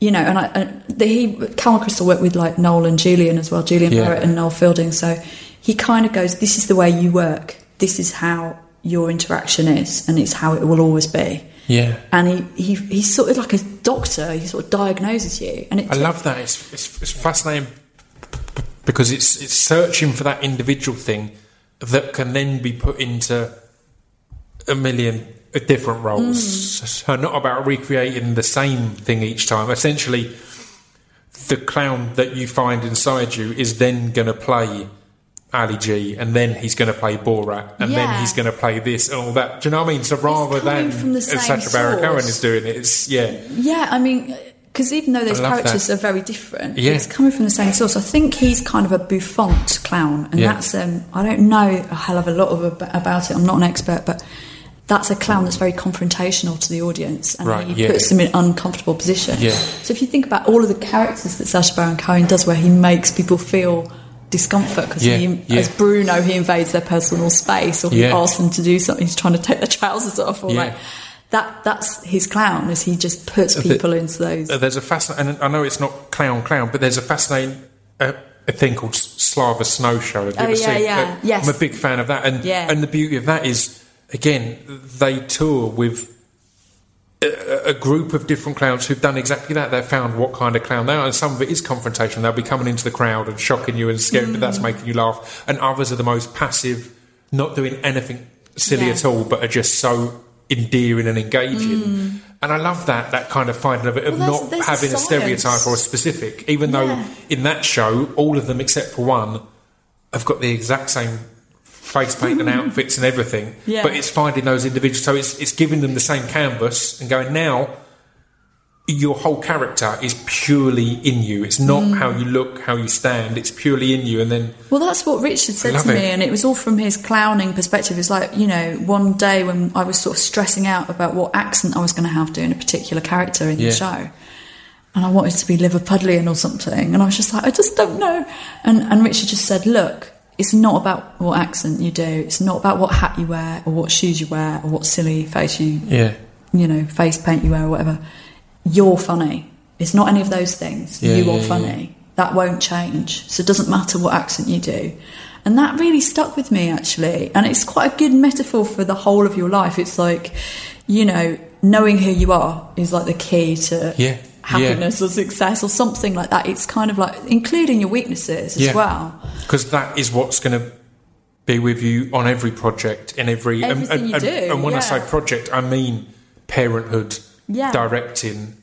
You know, and I, and the, he, Cal Crystal worked with like Noel and Julian as well, Julian. Barratt and Noel Fielding. So he kind of goes, this is the way you work. This is how your interaction is, and it's how it will always be. Yeah. And he, he he's sort of like a doctor. He sort of diagnoses you, and it I love that. It's, it's, it's fascinating because it's it's searching for that individual thing that can then be put into a million different roles. So not about recreating the same thing each time. Essentially, the clown that you find inside you is then going to play Ali G, and then he's going to play Borat, and then he's going to play this and all that. Do you know what I mean? So rather than as Sacha Baron Cohen is doing it, it's yeah. Yeah, I mean, because even though those characters that. are very different, Yeah. it's coming from the same source. I think he's kind of a bouffon clown, and Yeah. that's um, I don't know a hell of a lot of ab- about it. I'm not an expert, but that's a clown that's very confrontational to the audience, and Right, he yeah. puts them in uncomfortable positions. Yeah. So if you think about all of the characters that Sacha Baron Cohen does, where he makes people feel discomfort because Yeah, yeah. as Bruno, he invades their personal space, or he Yeah. asks them to do something. He's trying to take their trousers off, or like that. That's his clown, is he just puts the- people into those. Uh, there's a fascinating, and I know it's not clown clown, but there's a fascinating uh, a thing called Slava Snow Show. Have you Oh, ever yeah, seen? yeah, Uh, yes. I'm a big fan of that, and Yeah. and the beauty of that is again they tour with. A, a group of different clowns who've done exactly that. They've found what kind of clown they are, and some of it is confrontation. They'll be coming into the crowd and shocking you and scaring, but Mm. that's making you laugh. And others are the most passive, not doing anything silly Yeah. at all, but are just so endearing and engaging. And I love that that kind of finding of it of Mm. Well, there's- not there's having a stereotype or a specific, even though in that show, all of them except for one have got the exact same face paint and outfits and everything. Yeah. But it's finding those individuals. So it's, it's giving them the same canvas and going, now your whole character is purely in you. It's not Mm. how you look, how you stand. It's purely in you. And then, Well, that's what Richard said to me, it. and it was all from his clowning perspective. It's like, you know, one day when I was sort of stressing out about what accent I was going to have doing a particular character in Yeah. the show, and I wanted to be Liverpudlian or something, and I was just like, I just don't know. And, and Richard just said, look, it's not about what accent you do, it's not about what hat you wear, or what shoes you wear, or what silly face you yeah. you know, face paint you wear or whatever, you're funny. It's not any of those things. Yeah, you yeah, are yeah. funny. That won't change. So it doesn't matter what accent you do. And that really stuck with me actually. And it's quite a good metaphor for the whole of your life. It's like, you know, knowing who you are is like the key to Yeah, happiness or success or something like that. It's kind of like including your weaknesses as Yeah. well. because that is what's going to be with you on every project in every and, Everything and, you do, and when I say project, I mean parenthood, Yeah. directing,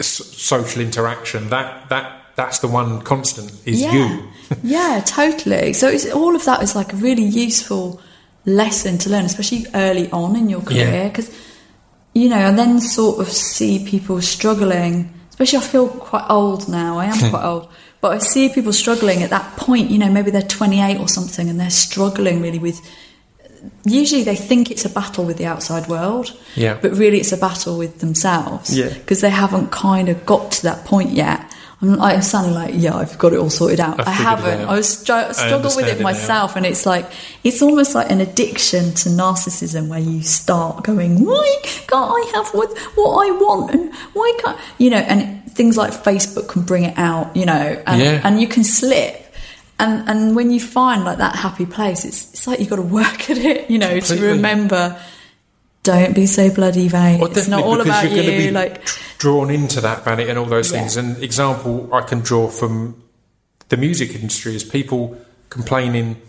social interaction. That that that's the one constant is yeah. you. yeah, totally. So it's, all of that is like a really useful lesson to learn, especially early on in your career, because you know, and then sort of see people struggling. Especially, I feel quite old now. I am quite old, but I see people struggling at that point. You know, maybe they're 28 or something, and they're struggling really with. Usually, they think it's a battle with the outside world, Yeah. but really, it's a battle with themselves. Yeah. because they haven't kind of got to that point yet. I'm, I'm sounding like, yeah, I've got it all sorted out. I've I, haven't. out. I was str- struggle with it myself, and it's like it's almost like an addiction to narcissism, where you start going, why can't I have what what I want, and why can't you know? And things like Facebook can bring it out, you know, and, Yeah. and you can slip. And and when you find like that happy place, it's it's like you've got to work at it, you know, Completely. to remember. Don't be so bloody vain. Well, it's not all about you're you. be Like, drawn into that vanity and all those Yeah. things. An example I can draw from the music industry is people complaining,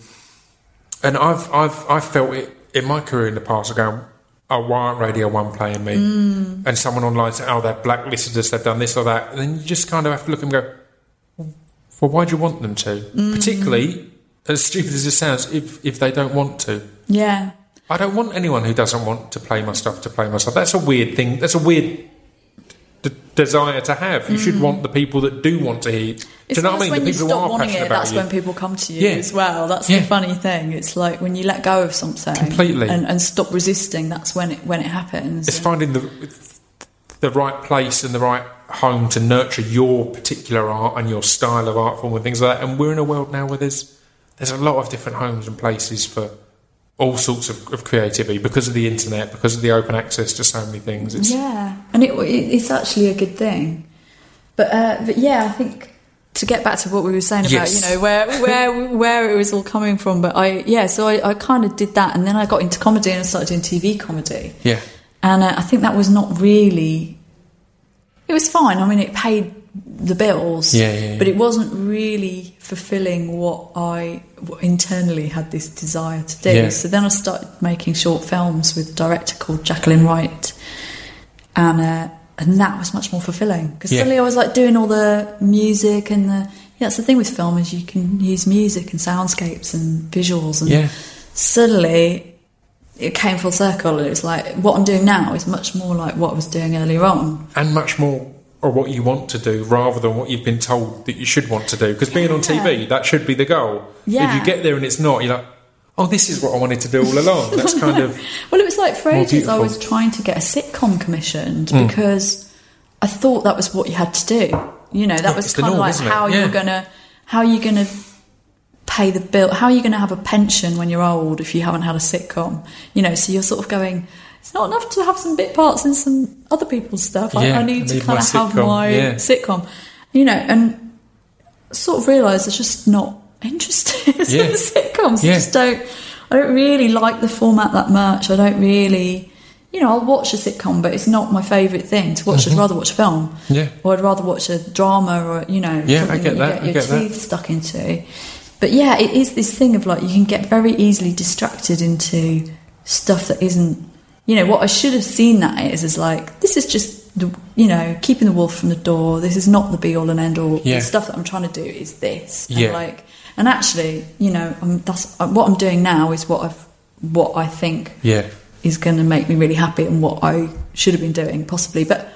and I've I've I've felt it in my career in the past. I go, oh, why aren't Radio One playing me? Mm. And someone online said, oh, they've blacklisted us, they've done this or that, and then you just kind of have to look and go, well, why do you want them to? Mm. Particularly, as stupid as it sounds, if if they don't want to. yeah, I don't want anyone who doesn't want to play my stuff to play my stuff. That's a weird thing. That's a weird d- desire to have. You should want the people that do want to hear. Do It's you know what I mean? when The you people who are wanting it, that's you. when people come to you Yeah. as well. That's Yeah. the funny thing. It's like when you let go of something Completely. and, and stop resisting. That's when it when it happens. It's finding the the right place and the right home to nurture your particular art and your style of art form and things like that. And we're in a world now where there's there's a lot of different homes and places for all sorts of, of creativity because of the internet, because of the open access to so many things. It's, Yeah, and it, it, it's actually a good thing. But uh, but yeah, I think to get back to what we were saying about Yes. you know where where where it was all coming from. But I yeah, so I, I kind of did that, and then I got into comedy and I started doing TV comedy, yeah, and uh, I think that was not really. It was fine. I mean, it paid the bills. Yeah, yeah, yeah. But it wasn't really fulfilling what I internally had this desire to do. So then I started making short films with a director called Jacqueline Wright, and uh, and that was much more fulfilling because suddenly I was like doing all the music and the. Yeah, that's the thing with film is you can use music and soundscapes and visuals and yeah, suddenly it came full circle and it was like what I'm doing now is much more like what I was doing earlier on. and much more or what you want to do rather than what you've been told that you should want to do. Because being on TV, that should be the goal. Yeah. If you get there and it's not, you're like, oh, this is what I wanted to do all along. That's kind of Well, it was like for ages I was trying to get a sitcom commissioned Mm. because I thought that was what you had to do. You know, that Yeah, was it's kind of like how Yeah. you're gonna how are you gonna pay the bill how are you gonna have a pension when you're old if you haven't had a sitcom? You know, so you're sort of going it's not enough to have some bit parts in some other people's stuff. I, Yeah, I need I to kind of have my yeah. sitcom. You know, and sort of realise it's just not interested Yeah. in sitcoms. I just don't. I don't really like the format that much. I don't really, you know, I'll watch a sitcom, but it's not my favourite thing to watch. I'd rather watch a film, Mm-hmm. Yeah. or I'd rather watch a drama, or you know, Yeah, I something get you that, get I your get that. teeth stuck into. But yeah, it is this thing of like you can get very easily distracted into stuff that isn't. You know what I should have seen that is is like this is just the you know keeping the wolf from the door. This is not the be all and end all. Yeah. The stuff that I'm trying to do is this. And Yeah. like and actually, you know, um, that's uh, what I'm doing now is what I've what I think yeah, is going to make me really happy and what I should have been doing possibly. But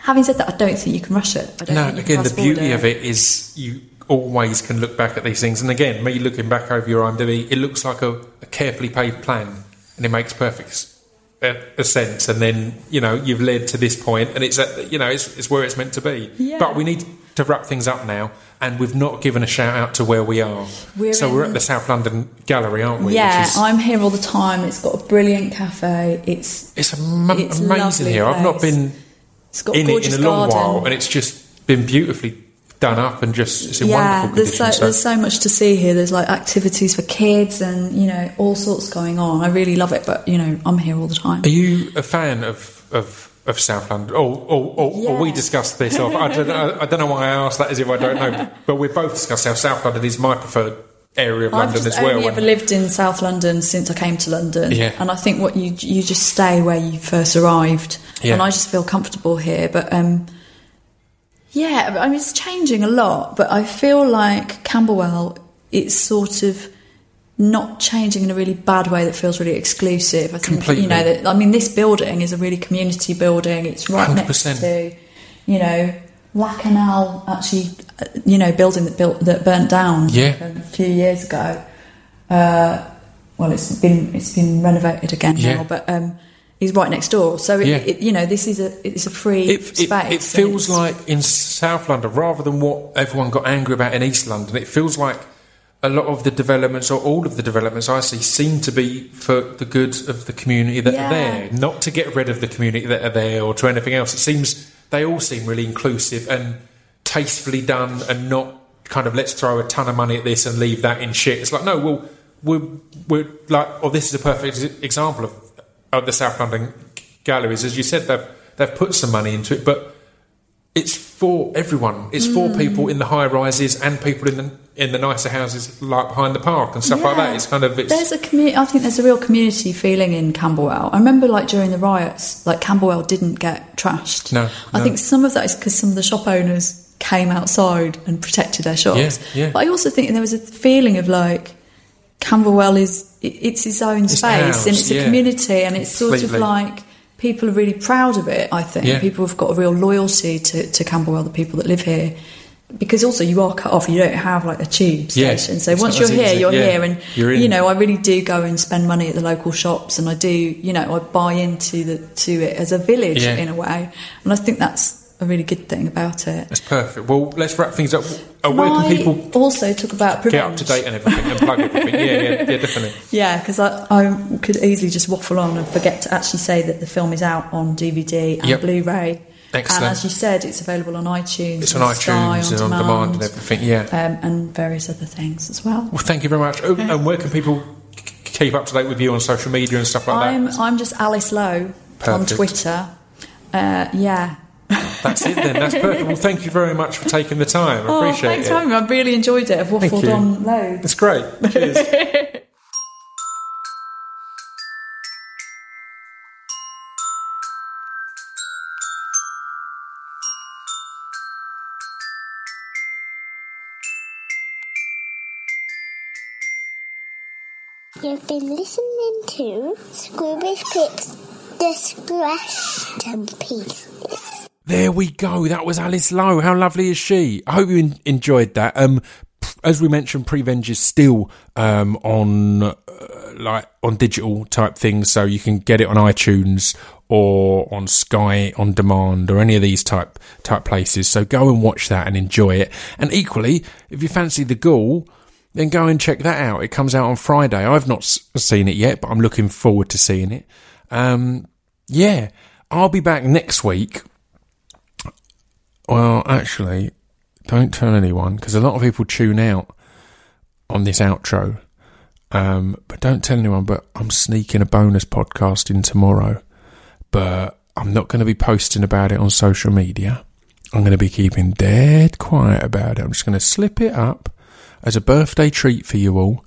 having said that, I don't think you can rush it. I don't no. think you Again, the beauty of it is you always can look back at these things. And again, me looking back over your IMDb, it looks like a, a carefully paved plan, and it makes perfect a, sense. And then you know you've led to this point, and it's at, you know it's, it's where it's meant to be. Yeah. But we need to wrap things up now, and we've not given a shout out to where we are. We're so we're at the South London Gallery, aren't we? Yeah, is, I'm here all the time. It's got a brilliant cafe. It's it's am- It's amazing here. I've not been it's got in a it in a long garden. while, and it's just been beautifully done up and just it's in yeah, wonderful there's so, condition. there's so much to see here. There's like activities for kids and you know all sorts going on. I really love it, but you know I'm here all the time. Are you a fan of of, of South London? Or, or, or, or we Yeah. discussed this off. I don't, know, I don't know why I asked that as if I don't know, but we both discussed how South London is my preferred area of I've London as well. only ever lived in South London since I came to London, Yeah. and I think what you you just stay where you first arrived, Yeah. and I just feel comfortable here. But um, yeah, I mean it's changing a lot, but I feel like Camberwell it's sort of not changing in a really bad way that feels really exclusive. I think Completely. you know that I mean this building is a really community building. It's right next 100%. to you know. Lakanal actually, you know, building that built that burnt down Yeah. a few years ago. Uh, well, it's been it's been renovated again Yeah. now, but um, he's right next door. So it, Yeah. it, you know, this is a it's a free It, space. it, feels like in South London, rather than what everyone got angry about in East London, it feels like a lot of the developments, or all of the developments I see, seem to be for the good of the community that Yeah. are there, not to get rid of the community that are there or to anything else. It seems they all seem really inclusive and tastefully done, and not kind of let's throw a ton of money at this and leave that in shit. It's like no, well, we're we're like, oh, this is a perfect example of of the South London galleries, as you said, they've they've put some money into it, but it's for everyone. It's for Mm. people in the high rises and people in the in the nicer houses, like behind the park and stuff like that. It's kind of it's There's a community. I think there's a real community feeling in Camberwell. I remember, like during the riots, like Camberwell didn't get trashed. No, I no. think some of that is because some of the shop owners came outside and protected their shops. Yeah, yeah. But I also think there was a feeling of like Camberwell is it's his own It's space ours, and it's yeah. a community and it's sort Completely. of like people are really proud of it. I think Yeah. people have got a real loyalty to, to Camberwell, the people that live here. because also you are cut off. You don't have like a tube Yeah. station. So It's once you're here, you're Yeah. here, and You're you know I really do go and spend money at the local shops, and I do you know I buy into the to it as a village Yeah. in a way, and I think that's a really good thing about it. That's perfect. Well, let's wrap things up. Uh, Can where can I people also talk about get up to date and everything and plug everything? Yeah, yeah, yeah, definitely. Yeah, because I, I could easily just waffle on and forget to actually say that the film is out on DVD and Yep. Blu-ray. Excellent. And as you said, it's available on iTunes. It's on and Sky iTunes and on demand and everything. Yeah. um, and various other things as well. Well, thank you very much. Oh, and where can people keep up to date with you on social media and stuff like I'm that? I'm just Alice Lowe on Twitter. Uh, yeah. That's it then. That's perfect. Well, thank you very much for taking the time. I Oh, appreciate thanks it. for having me. I really enjoyed it. I've waffled on loads. It's great. Cheers. You've been listening to Scroobius Pip's Distraction Pieces. There we go. That was Alice Lowe. How lovely is she? I hope you en- enjoyed that. Um, as we mentioned, Prevenge is still um, on uh, like on digital type things, so you can get it on iTunes or on Sky on demand or any of these type type places. So go and watch that and enjoy it. And equally, if you fancy the Ghoul, then go and check that out. It comes out on Friday. I've not seen it yet, but I'm looking forward to seeing it. Um, yeah, I'll be back next week. Well, actually, don't tell anyone because a lot of people tune out on this outro. Um, but don't tell anyone. But I'm sneaking a bonus podcast in tomorrow. But I'm not going to be posting about it on social media. I'm going to be keeping dead quiet about it. I'm just going to slip it up as a birthday treat for you all.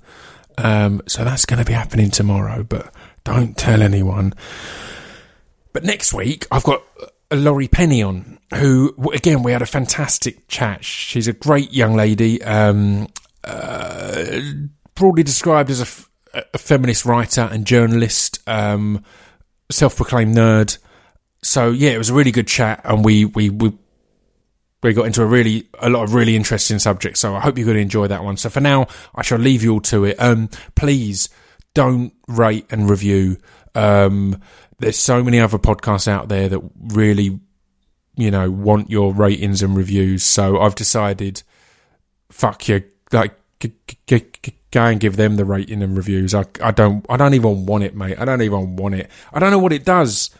Um, so that's going to be happening tomorrow. But don't tell anyone. But next week, I've got uh, Laurie Penny on, who, again, we had a fantastic chat. She's a great young lady, um, uh, broadly described as a, f- a feminist writer and journalist, um, self proclaimed nerd. So, yeah, it was a really good chat, and we, we, we, we got into a really a lot of really interesting subjects. So I hope you're going to enjoy that one. So for now, I shall leave you all to it. Um, please don't rate and review. Um, there's so many other podcasts out there that really, you know, want your ratings and reviews. So I've decided, fuck you, like g- g- g- go and give them the rating and reviews. I I don't I don't even want it, mate. I don't even want it. I don't know what it does.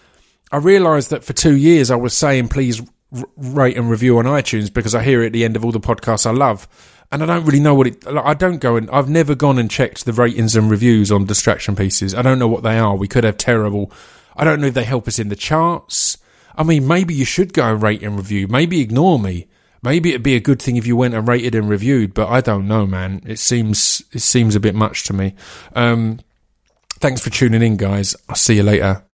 I realised that for two years I was saying please r- rate and review on iTunes because I hear it at the end of all the podcasts I love, and I don't really know what it. like, I don't go and I've never gone and checked the ratings and reviews on distraction pieces. I don't know what they are. We could have terrible. I don't know if they help us in the charts. I mean, maybe you should go and rate and review. Maybe ignore me. Maybe it'd be a good thing if you went and rated and reviewed, but I don't know, man. It seems it seems a bit much to me. Um, thanks for tuning in, guys. I'll see you later.